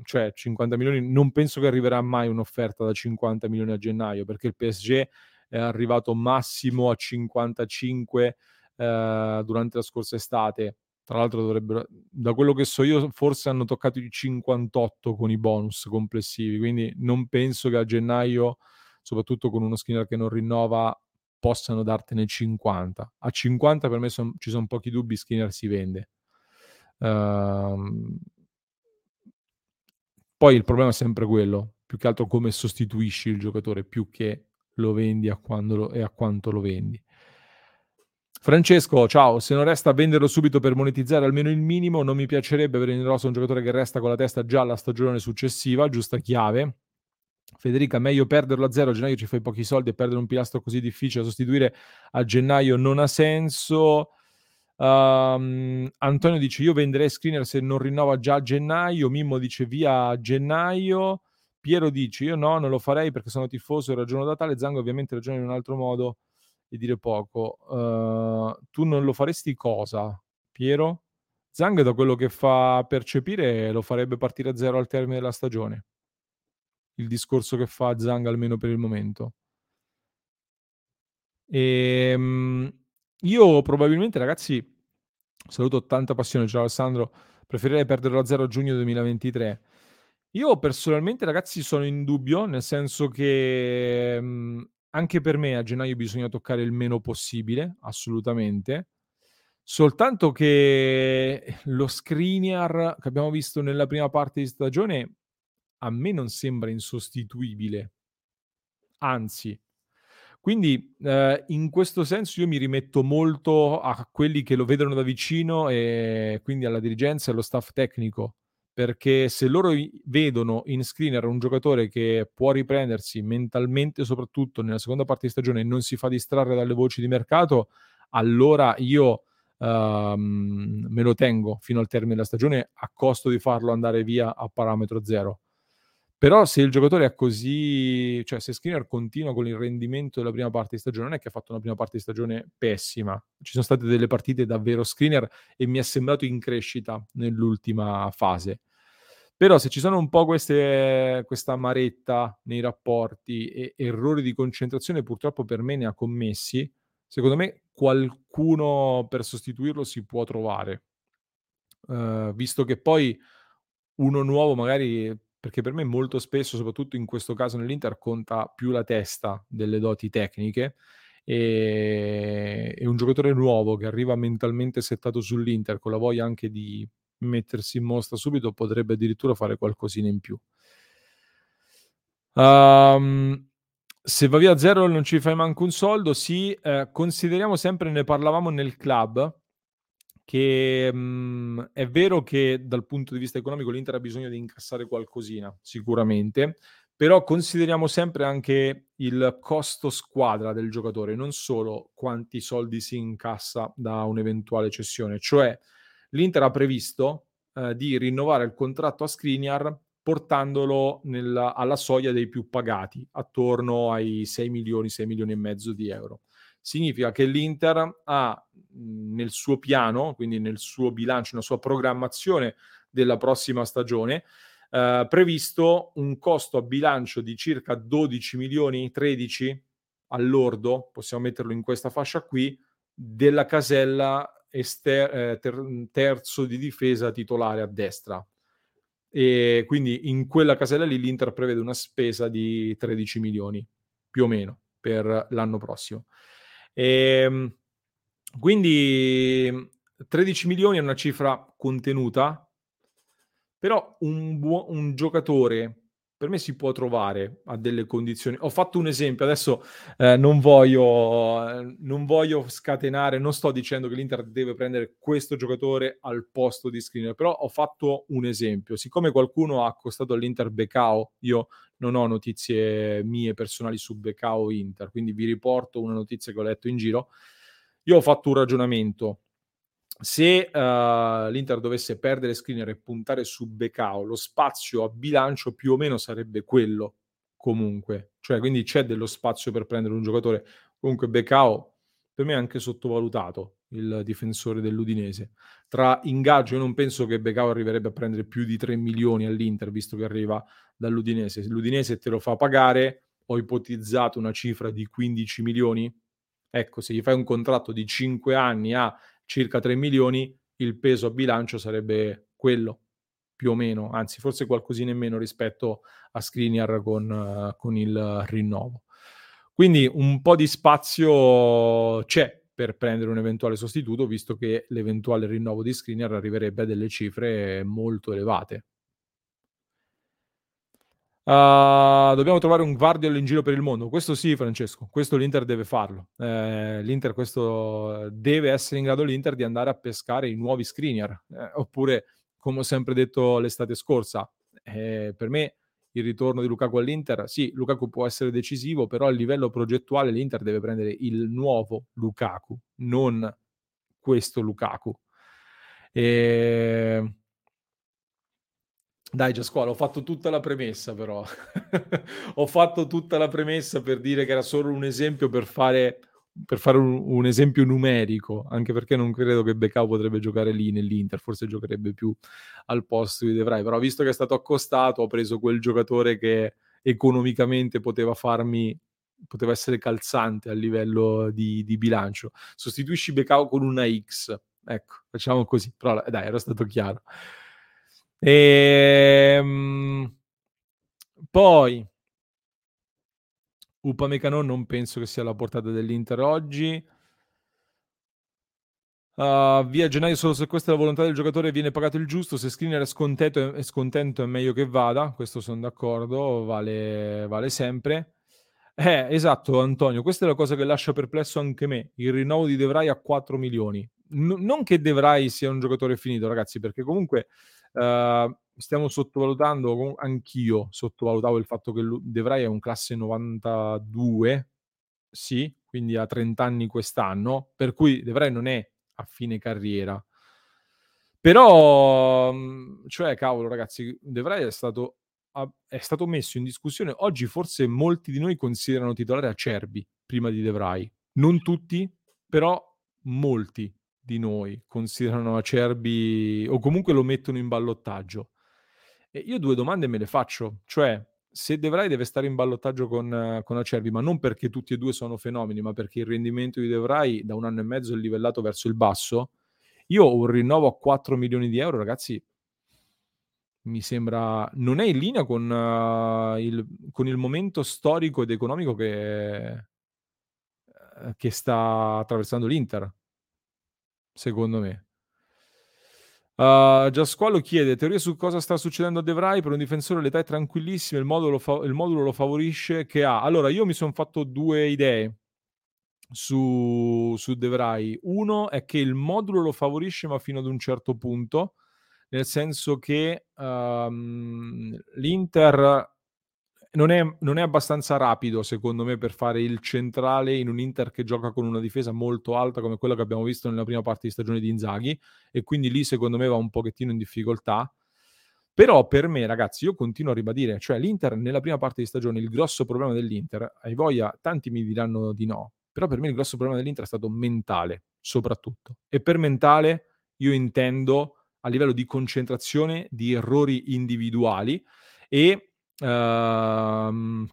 Cioè, 50 milioni, non penso che arriverà mai un'offerta da 50 milioni a gennaio, perché il PSG è arrivato massimo a 55 eh, durante la scorsa estate tra l'altro dovrebbero, da quello che so io, forse hanno toccato i 58 con i bonus complessivi, quindi non penso che a gennaio soprattutto con uno screener che non rinnova, possano dartene 50. A 50 per me son, ci sono pochi dubbi, screener si vende. Uh, poi il problema è sempre quello, più che altro come sostituisci il giocatore, più che lo vendi a lo, e a quanto lo vendi. Francesco, ciao, se non resta venderlo subito per monetizzare almeno il minimo, non mi piacerebbe avere in rosa un giocatore che resta con la testa già alla stagione successiva, giusta chiave. Federica, meglio perderlo a zero, a gennaio ci fai pochi soldi e perdere un pilastro così difficile da sostituire a gennaio non ha senso. Um, Antonio dice io venderei screener se non rinnova già a gennaio, Mimmo dice via a gennaio, Piero dice io no, non lo farei perché sono tifoso e ragiono da tale, Zango ovviamente ragiona in un altro modo e dire poco. Uh, tu non lo faresti cosa, Piero? Zang da quello che fa percepire lo farebbe partire a zero al termine della stagione. Il discorso che fa Zang almeno per il momento. E, um, io probabilmente, ragazzi, saluto tanta passione, ciao Alessandro, preferirei perderlo a zero a giugno 2023. Io personalmente, ragazzi, sono in dubbio, nel senso che um, anche per me a gennaio bisogna toccare il meno possibile, assolutamente. Soltanto che lo screener che abbiamo visto nella prima parte di stagione a me non sembra insostituibile. Anzi, quindi eh, in questo senso io mi rimetto molto a quelli che lo vedono da vicino e quindi alla dirigenza e allo staff tecnico perché se loro vedono in screener un giocatore che può riprendersi mentalmente, soprattutto nella seconda parte di stagione, e non si fa distrarre dalle voci di mercato, allora io um, me lo tengo fino al termine della stagione a costo di farlo andare via a parametro zero. Però se il giocatore è così, cioè se Skinner continua con il rendimento della prima parte di stagione, non è che ha fatto una prima parte di stagione pessima. Ci sono state delle partite davvero Skinner e mi è sembrato in crescita nell'ultima fase. Però se ci sono un po' queste, questa amaretta nei rapporti e errori di concentrazione, purtroppo per me ne ha commessi, secondo me qualcuno per sostituirlo si può trovare. Uh, visto che poi uno nuovo magari perché per me molto spesso, soprattutto in questo caso nell'Inter, conta più la testa delle doti tecniche e, un giocatore nuovo che arriva mentalmente settato sull'Inter con la voglia anche di mettersi in mostra subito potrebbe addirittura fare qualcosina in più. Um, se va via zero non ci fai manco un soldo, sì, eh, consideriamo sempre, ne parlavamo nel club, che mh, mhmm, è vero che dal punto di vista economico l'Inter ha bisogno di incassare qualcosina, sicuramente, però consideriamo sempre anche il costo squadra del giocatore, non solo quanti soldi si incassa da un'eventuale cessione. Cioè, l'Inter ha previsto eh, di rinnovare il contratto a Skriniar portandolo nella, alla soglia dei più pagati, attorno ai 6 milioni, 6 milioni e mezzo di euro significa che l'Inter ha nel suo piano, quindi nel suo bilancio, nella sua programmazione della prossima stagione, eh, previsto un costo a bilancio di circa 12 milioni, 13 all'ordo, possiamo metterlo in questa fascia qui, della casella ester- eh, ter- terzo di difesa titolare a destra. E quindi in quella casella lì l'Inter prevede una spesa di 13 milioni, più o meno, per l'anno prossimo. E, ehm, quindi 13 milioni è una cifra contenuta, però un, buo- un giocatore per me si può trovare a delle condizioni. Ho fatto un esempio, adesso eh, non, voglio, non voglio scatenare, non sto dicendo che l'Inter deve prendere questo giocatore al posto di Skriniar, però ho fatto un esempio. Siccome qualcuno ha accostato all'Inter Becao, io non ho notizie mie personali su Becao Inter, quindi vi riporto una notizia che ho letto in giro. Io ho fatto un ragionamento se uh, l'Inter dovesse perdere screener e puntare su Becao, lo spazio a bilancio più o meno sarebbe quello comunque. Cioè, quindi c'è dello spazio per prendere un giocatore. Comunque Becao per me è anche sottovalutato il difensore dell'Udinese. Tra ingaggio, io non penso che Becao arriverebbe a prendere più di 3 milioni all'Inter, visto che arriva dall'Udinese. Se l'Udinese te lo fa pagare, ho ipotizzato una cifra di 15 milioni. Ecco, se gli fai un contratto di 5 anni a circa 3 milioni, il peso a bilancio sarebbe quello, più o meno, anzi forse qualcosina in meno rispetto a Skriniar con, uh, con il rinnovo. Quindi un po' di spazio c'è per prendere un eventuale sostituto, visto che l'eventuale rinnovo di Skriniar arriverebbe a delle cifre molto elevate. Uh, dobbiamo trovare un guardiolo in giro per il mondo. Questo sì, Francesco, questo l'Inter deve farlo. Eh, L'Inter questo deve essere in grado l'Inter di andare a pescare i nuovi screener. Eh, oppure, come ho sempre detto l'estate scorsa, eh, per me il ritorno di Lukaku all'Inter, sì, Lukaku può essere decisivo, però a livello progettuale l'Inter deve prendere il nuovo Lukaku, non questo Lukaku. E dai, Giasqualo, ho fatto tutta la premessa, però. ho fatto tutta la premessa per dire che era solo un esempio per fare, per fare un, un, esempio numerico, anche perché non credo che Becao potrebbe giocare lì nell'Inter, forse giocherebbe più al posto di De Vrij, però visto che è stato accostato, ho preso quel giocatore che economicamente poteva farmi poteva essere calzante a livello di, di bilancio. Sostituisci Becao con una X. Ecco, facciamo così. Però dai, era stato chiaro. E, um, poi Upamecano non penso che sia alla portata dell'Inter oggi. Uh, via gennaio solo se questa è la volontà del giocatore viene pagato il giusto. Se Skriniar è scontento, è scontento è meglio che vada questo sono d'accordo vale, vale sempre. Eh, esatto Antonio questa è la cosa che lascia perplesso anche me. Il rinnovo di De Vrij a 4 milioni. N- non che De Vrij sia un giocatore finito ragazzi perché comunque Uh, stiamo sottovalutando, anch'io sottovalutavo il fatto che De Vrij è un classe 92, sì, quindi ha 30 anni quest'anno, per cui De Vrij non è a fine carriera. Però, mm, cioè, cavolo, ragazzi, De Vrij è stato, è stato messo in discussione. Oggi forse molti di noi considerano titolare Acerbi prima di De Vrij. Non tutti, però molti di noi considerano Acerbi o comunque lo mettono in ballottaggio. E io due domande me le faccio, cioè se De Vrij deve stare in ballottaggio con, con Acerbi, ma non perché tutti e due sono fenomeni, ma perché il rendimento di De Vrij da un anno e mezzo è livellato verso il basso, io ho un rinnovo a 4 milioni di euro, ragazzi, mi sembra non è in linea con, uh, il, con il momento storico ed economico che, uh, che sta attraversando l'Inter secondo me. Uh, Giasquallo chiede teoria su cosa sta succedendo a De Vrij per un difensore l'età è tranquillissima il modulo, fa- il modulo lo favorisce che ha. Allora io mi sono fatto due idee su, su De uno è che il modulo lo favorisce ma fino ad un certo punto nel senso che um, l'Inter non è, non è, abbastanza rapido, secondo me, per fare il centrale in un Inter che gioca con una difesa molto alta come quella che abbiamo visto nella prima parte di stagione di Inzaghi e quindi lì secondo me va un pochettino in difficoltà. Però per me, ragazzi, io continuo a ribadire, cioè l'Inter nella prima parte di stagione, il grosso problema dell'Inter, hai voglia, tanti mi diranno di no, però per me il grosso problema dell'Inter è stato mentale, soprattutto. E per mentale io intendo a livello di concentrazione, di errori individuali e Ehm,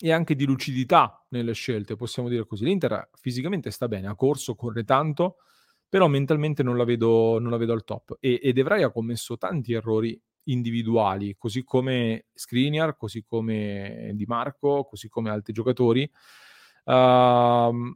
e anche di lucidità nelle scelte, possiamo dire così. L'Inter fisicamente sta bene, ha corso, corre tanto, però mentalmente non la vedo, non la vedo al top. E, e De Vrij ha commesso tanti errori individuali, così come Skriniar, così come Di Marco, così come altri giocatori. Uh,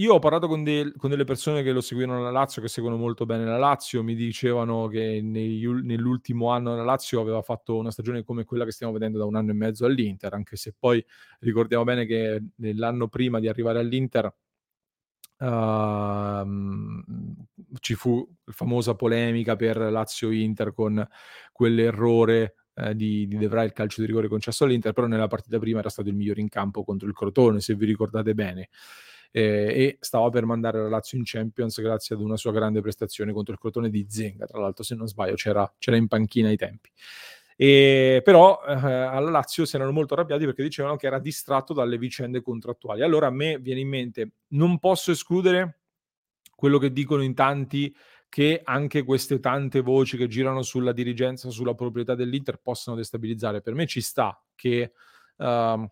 io ho parlato con, de- con, delle persone che lo seguivano la Lazio, che seguono molto bene la Lazio, mi dicevano che negli, nell'ultimo anno la Lazio aveva fatto una stagione come quella che stiamo vedendo da un anno e mezzo all'Inter, anche se poi ricordiamo bene che nell'anno prima di arrivare all'Inter uh, ci fu la famosa polemica per Lazio-Inter con quell'errore eh, di, di De Vrij il calcio di rigore concesso all'Inter, però nella partita prima era stato il migliore in campo contro il Crotone, se vi ricordate bene e stava per mandare la Lazio in Champions grazie ad una sua grande prestazione contro il Crotone di Zenga, tra l'altro se non sbaglio c'era, c'era in panchina ai tempi. E, però eh, alla Lazio si erano molto arrabbiati perché dicevano che era distratto dalle vicende contrattuali. Allora a me viene in mente, non posso escludere quello che dicono in tanti che anche queste tante voci che girano sulla dirigenza, sulla proprietà dell'Inter possano destabilizzare. Per me ci sta che uh,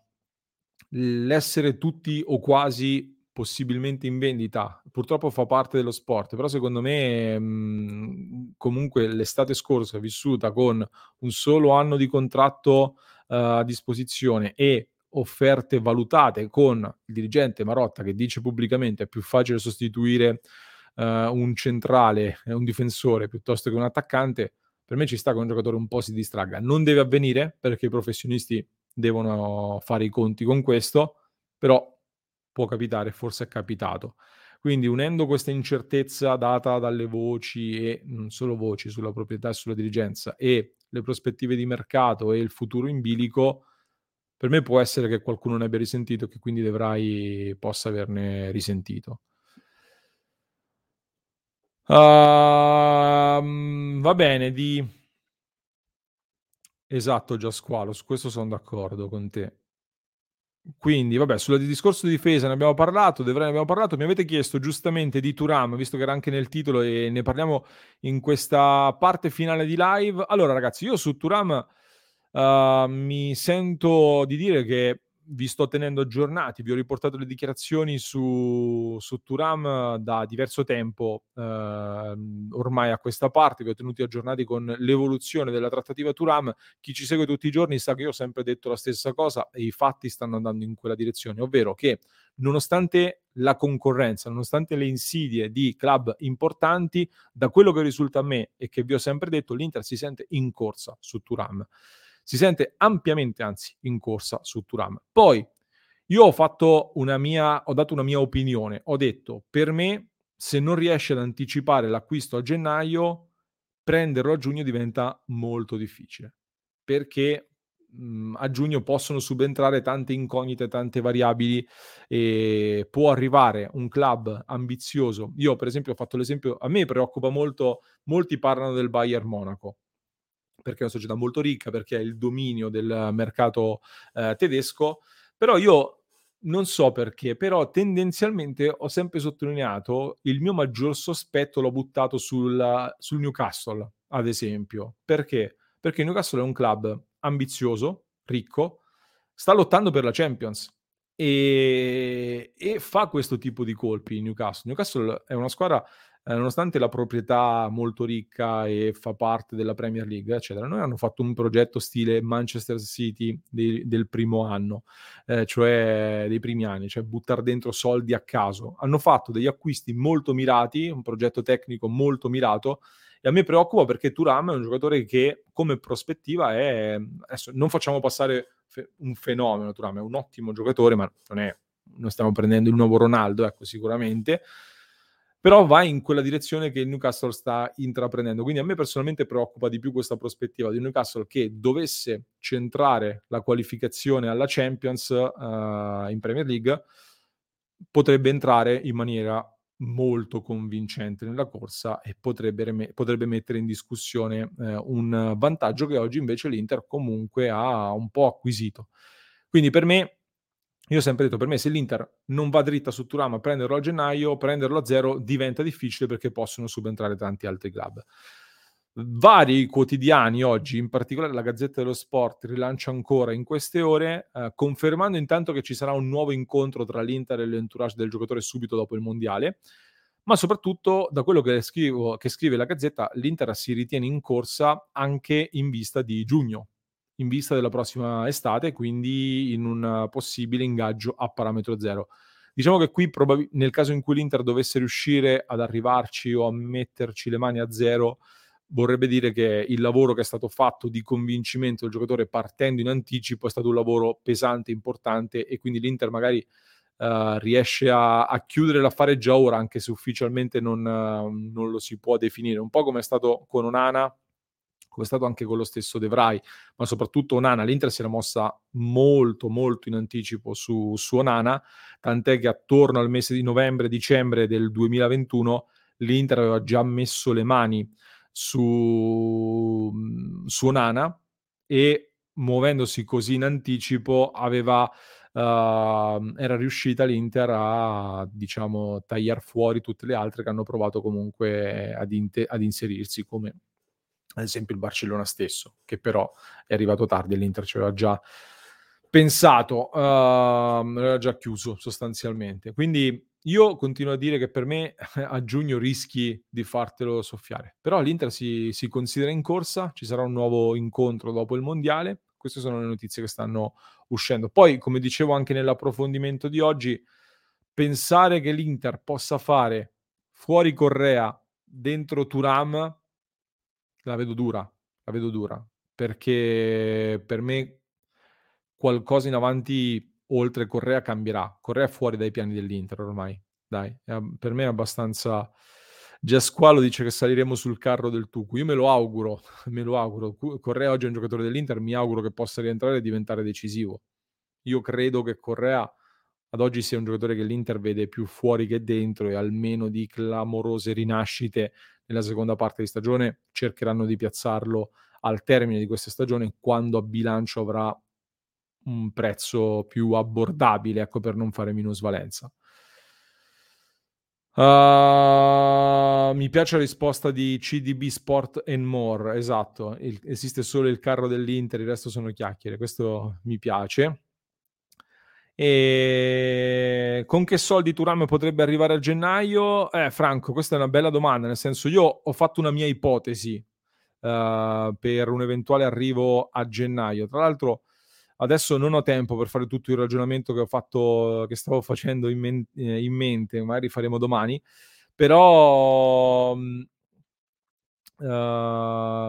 l'essere tutti o quasi possibilmente in vendita. Purtroppo fa parte dello sport, però secondo me mh, comunque l'estate scorsa vissuta con un solo anno di contratto uh, a disposizione e offerte valutate con il dirigente Marotta che dice pubblicamente è più facile sostituire uh, un centrale e un difensore piuttosto che un attaccante, per me ci sta che un giocatore un po' si distragga. Non deve avvenire perché i professionisti devono fare i conti con questo, però può capitare, forse è capitato. Quindi unendo questa incertezza data dalle voci e non solo voci sulla proprietà e sulla dirigenza e le prospettive di mercato e il futuro in bilico, per me può essere che qualcuno ne abbia risentito e che quindi Devrai possa averne risentito. Uh, va bene, di... Esatto, Giasqualo, su questo sono d'accordo con te. Quindi, vabbè, sul discorso di difesa ne abbiamo parlato, Devrai ne abbiamo parlato. Mi avete chiesto giustamente di Turam, visto che era anche nel titolo e ne parliamo in questa parte finale di live. Allora, ragazzi, io su Turam uh, mi sento di dire che vi sto tenendo aggiornati, vi ho riportato le dichiarazioni su, su Turam da diverso tempo, eh, ormai a questa parte, vi ho tenuti aggiornati con l'evoluzione della trattativa Turam. Chi ci segue tutti i giorni sa che io ho sempre detto la stessa cosa e i fatti stanno andando in quella direzione, ovvero che nonostante la concorrenza, nonostante le insidie di club importanti, da quello che risulta a me e che vi ho sempre detto, l'Inter si sente in corsa su Turam si sente ampiamente, anzi, in corsa su Turam. Poi io ho fatto una mia, ho dato una mia opinione, ho detto per me se non riesce ad anticipare l'acquisto a gennaio, prenderlo a giugno diventa molto difficile perché mh, a giugno possono subentrare tante incognite, tante variabili e può arrivare un club ambizioso. Io per esempio ho fatto l'esempio, a me preoccupa molto, molti parlano del Bayern Monaco perché è una società molto ricca, perché ha il dominio del mercato eh, tedesco, però io non so perché, però tendenzialmente ho sempre sottolineato il mio maggior sospetto l'ho buttato sul, sul Newcastle, ad esempio. Perché? Perché Newcastle è un club ambizioso, ricco, sta lottando per la Champions e, e fa questo tipo di colpi Newcastle. Newcastle è una squadra eh, nonostante la proprietà molto ricca e fa parte della Premier League, eccetera, noi hanno fatto un progetto stile Manchester City di, del primo anno, eh, cioè dei primi anni, cioè buttare dentro soldi a caso. Hanno fatto degli acquisti molto mirati, un progetto tecnico molto mirato, e a me preoccupa perché Turam è un giocatore che come prospettiva è adesso non facciamo passare fe- un fenomeno Turam è un ottimo giocatore ma non è non stiamo prendendo il nuovo Ronaldo ecco sicuramente però va in quella direzione che il Newcastle sta intraprendendo. Quindi a me personalmente preoccupa di più questa prospettiva di Newcastle che dovesse centrare la qualificazione alla Champions uh, in Premier League, potrebbe entrare in maniera molto convincente nella corsa e potrebbe, potrebbe mettere in discussione eh, un vantaggio che oggi invece l'Inter comunque ha un po' acquisito. Quindi per me io ho sempre detto, per me se l'Inter non va dritta su Turam a prenderlo a gennaio, prenderlo a zero diventa difficile perché possono subentrare tanti altri club. Vari quotidiani oggi, in particolare la Gazzetta dello Sport, rilancia ancora in queste ore, eh, confermando intanto che ci sarà un nuovo incontro tra l'Inter e l'entourage del giocatore subito dopo il Mondiale, ma soprattutto da quello che, scrivo, che scrive la Gazzetta, l'Inter si ritiene in corsa anche in vista di giugno, in vista della prossima estate, quindi in un possibile ingaggio a parametro zero. Diciamo che qui, probab- nel caso in cui l'Inter dovesse riuscire ad arrivarci o a metterci le mani a zero, vorrebbe dire che il lavoro che è stato fatto di convincimento del giocatore partendo in anticipo è stato un lavoro pesante, importante e quindi l'Inter magari uh, riesce a, a, chiudere l'affare già ora, anche se ufficialmente non, uh, non, lo si può definire. Un po' come è stato con Onana come è stato anche con lo stesso De Vrij, ma soprattutto Onana. L'Inter si era mossa molto, molto in anticipo su, su Onana, tant'è che attorno al mese di novembre-dicembre del 2021 l'Inter aveva già messo le mani su, su Onana e muovendosi così in anticipo aveva Uh, era riuscita l'Inter a diciamo tagliare fuori tutte le altre che hanno provato comunque ad, inte- ad inserirsi come ad esempio il Barcellona stesso, che però è arrivato tardi e l'Inter ci aveva già pensato, uh, aveva già chiuso sostanzialmente. Quindi io continuo a dire che per me a giugno rischi di fartelo soffiare, però l'Inter si, si considera in corsa, ci sarà un nuovo incontro dopo il mondiale, Queste sono le notizie che stanno uscendo. Poi, come dicevo anche nell'approfondimento di oggi, pensare che l'Inter possa fare fuori Correa dentro Turam la vedo dura, la vedo dura, perché per me qualcosa in avanti oltre Correa cambierà. Correa è fuori dai piani dell'Inter ormai, dai, per me è abbastanza... Giasqualo dice che saliremo sul carro del Tucu. Io me lo auguro, me lo auguro. Correa oggi è un giocatore dell'Inter, mi auguro che possa rientrare e diventare decisivo. Io credo che Correa ad oggi sia un giocatore che l'Inter vede più fuori che dentro e almeno di clamorose rinascite nella seconda parte di stagione cercheranno di piazzarlo al termine di questa stagione quando a bilancio avrà un prezzo più abbordabile, ecco per non fare minusvalenza. Uh, mi piace la risposta di CDB Sport and More, esatto, il, esiste solo il carro dell'Inter, il resto sono chiacchiere, questo mi piace. E con che soldi Turam potrebbe arrivare a gennaio? Eh, Franco, questa è una bella domanda, nel senso io ho fatto una mia ipotesi uh, per un eventuale arrivo a gennaio. Tra l'altro adesso non ho tempo per fare tutto il ragionamento che ho fatto, che stavo facendo in, men- eh, in mente, magari faremo domani, però uh,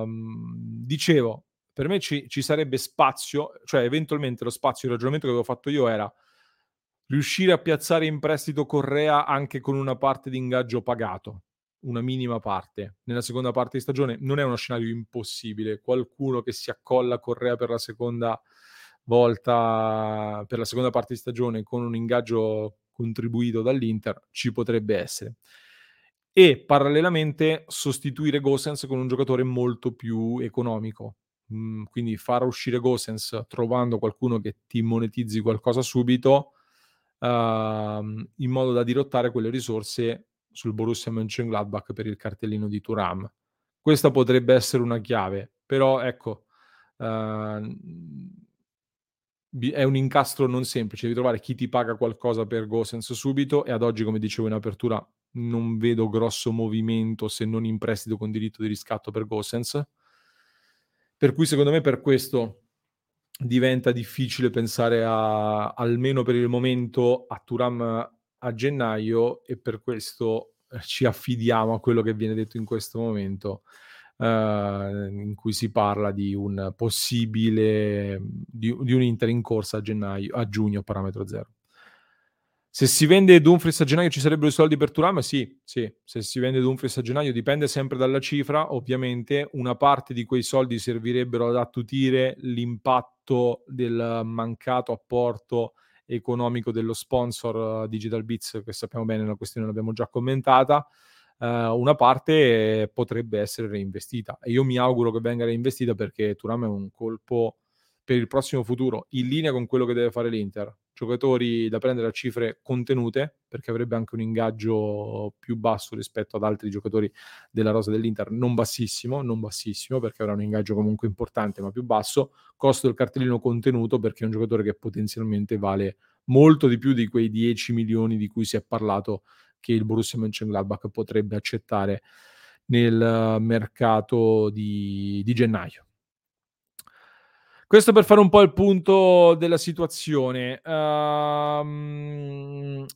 dicevo, per me ci, ci, sarebbe spazio, cioè eventualmente lo spazio, il ragionamento che avevo fatto io era riuscire a piazzare in prestito Correa anche con una parte di ingaggio pagato, una minima parte. Nella seconda parte di stagione non è uno scenario impossibile, qualcuno che si accolla a Correa per la seconda volta, per la seconda parte di stagione con un ingaggio contribuito dall'Inter ci potrebbe essere. E parallelamente sostituire Gosens con un giocatore molto più economico Mhmm, quindi far uscire Gosens trovando qualcuno che ti monetizzi qualcosa subito, uh, in modo da dirottare quelle risorse sul Borussia Mönchengladbach per il cartellino di Turam. Questa potrebbe essere una chiave, però ecco, uh, è un incastro non semplice, devi trovare chi ti paga qualcosa per Gosens subito e ad oggi, come dicevo in apertura, non vedo grosso movimento se non in prestito con diritto di riscatto per Gosens per cui secondo me per questo diventa difficile pensare a, almeno per il momento, a Turam a gennaio e per questo eh, ci affidiamo a quello che viene detto in questo momento, uh, in cui si parla di un possibile, di, di un Inter in corsa a, gennaio, a giugno, parametro zero. Se si vende Dumfries a gennaio ci sarebbero i soldi per Turam? Sì, sì, se si vende Dumfries a gennaio dipende sempre dalla cifra, ovviamente una parte di quei soldi servirebbero ad attutire l'impatto del mancato apporto economico dello sponsor uh, Digital Bits, che sappiamo bene, la questione l'abbiamo già commentata, uh, una parte potrebbe essere reinvestita e io mi auguro che venga reinvestita perché Turam è un colpo per il prossimo futuro in linea con quello che deve fare l'Inter giocatori da prendere a cifre contenute, perché avrebbe anche un ingaggio più basso rispetto ad altri giocatori della rosa dell'Inter, non bassissimo, non bassissimo, perché avrà un ingaggio comunque importante, ma più basso, costo del cartellino contenuto, perché è un giocatore che potenzialmente vale molto di più di quei 10 milioni di cui si è parlato che il Borussia Mönchengladbach potrebbe accettare nel mercato di, di gennaio. Questo per fare un po' il punto della situazione. Um,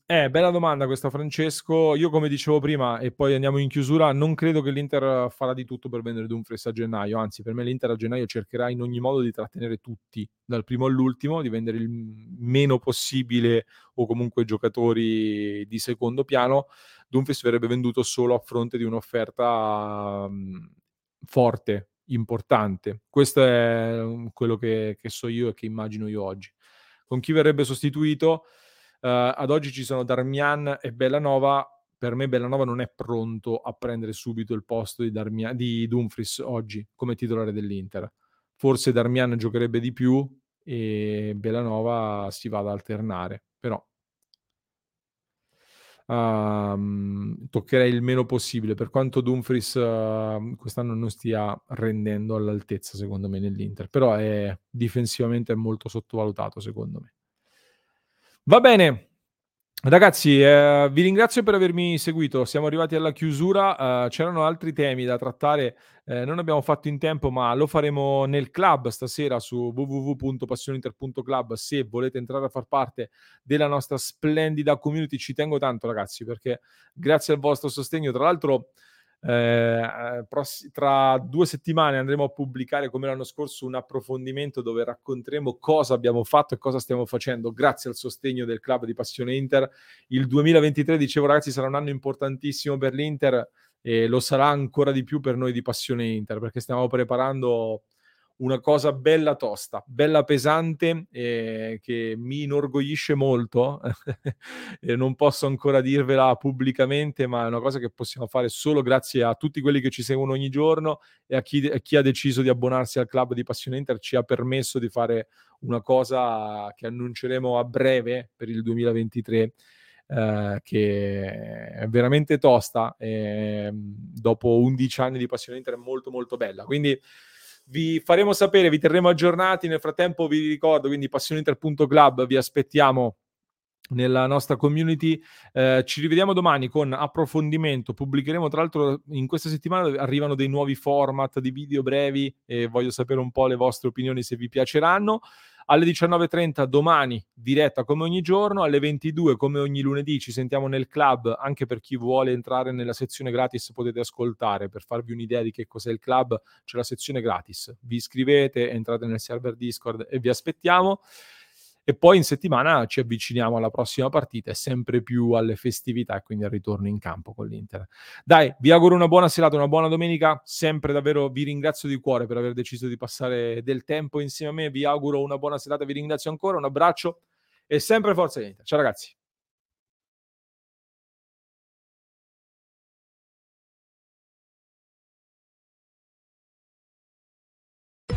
eh, bella domanda questa, Francesco. Io, come dicevo prima, e poi andiamo in chiusura, non credo che l'Inter farà di tutto per vendere Dumfries a gennaio. Anzi, per me l'Inter a gennaio cercherà in ogni modo di trattenere tutti, dal primo all'ultimo, di vendere il meno possibile o comunque giocatori di secondo piano. Dumfries verrebbe venduto solo a fronte di un'offerta um, forte importante. Questo è mm, quello che, che, so io e che immagino io oggi. Con chi verrebbe sostituito? Uh, ad oggi ci sono Darmian e Bellanova. Per me Bellanova non è pronto a prendere subito il posto di, Darmian, di Dumfries oggi come titolare dell'Inter. Forse Darmian giocherebbe di più e Bellanova si va ad alternare, però uh, toccherei il meno possibile, per quanto Dumfries uh, quest'anno non stia rendendo all'altezza, secondo me, nell'Inter, però è difensivamente è molto sottovalutato, secondo me. Va bene, Ragazzi, eh, vi ringrazio per avermi seguito. Siamo arrivati alla chiusura. eh, c'erano altri temi da trattare. eh, non abbiamo fatto in tempo, ma lo faremo nel club stasera su www.passioninter.club. Se volete entrare a far parte della nostra splendida community, ci tengo tanto, ragazzi, perché grazie al vostro sostegno, tra l'altro. Eh, pross- tra due settimane andremo a pubblicare come l'anno scorso un approfondimento dove racconteremo cosa abbiamo fatto e cosa stiamo facendo grazie al sostegno del club di Passione Inter. Il 2023, dicevo ragazzi, sarà un anno importantissimo per l'Inter e lo sarà ancora di più per noi di Passione Inter perché stiamo preparando una cosa bella tosta, bella pesante, eh, che mi inorgoglisce molto. non posso ancora dirvela pubblicamente, ma è una cosa che possiamo fare solo grazie a tutti quelli che ci seguono ogni giorno e a chi, a chi ha deciso di abbonarsi al club di Passione Inter ci ha permesso di fare una cosa che annunceremo a breve per il 2023. Eh, che è veramente tosta e dopo 11 anni di passione Inter è molto molto bella quindi vi faremo sapere, vi terremo aggiornati. Nel frattempo vi ricordo, quindi passioninter.club, vi aspettiamo nella nostra community. Eh, ci rivediamo domani con approfondimento. Pubblicheremo, tra l'altro, in questa settimana arrivano dei nuovi format di video brevi e voglio sapere un po' le vostre opinioni se vi piaceranno. Alle 19.30 domani diretta come ogni giorno, alle 22 come ogni lunedì ci sentiamo nel club, anche per chi vuole entrare nella sezione gratis potete ascoltare, per farvi un'idea di che cos'è il club c'è la sezione gratis, vi iscrivete, entrate nel server Discord e vi aspettiamo. E poi in settimana ci avviciniamo alla prossima partita e sempre più alle festività e quindi al ritorno in campo con l'Inter. Dai, vi auguro una buona serata, una buona domenica. Sempre davvero vi ringrazio di cuore per aver deciso di passare del tempo insieme a me. Vi auguro una buona serata, vi ringrazio ancora, un abbraccio e sempre forza Inter. Ciao ragazzi.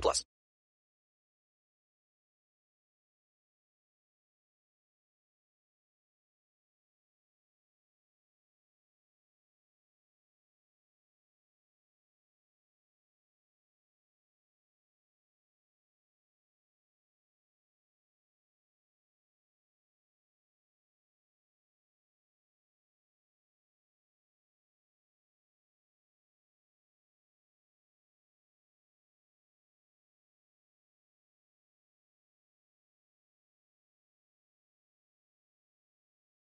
18 plus.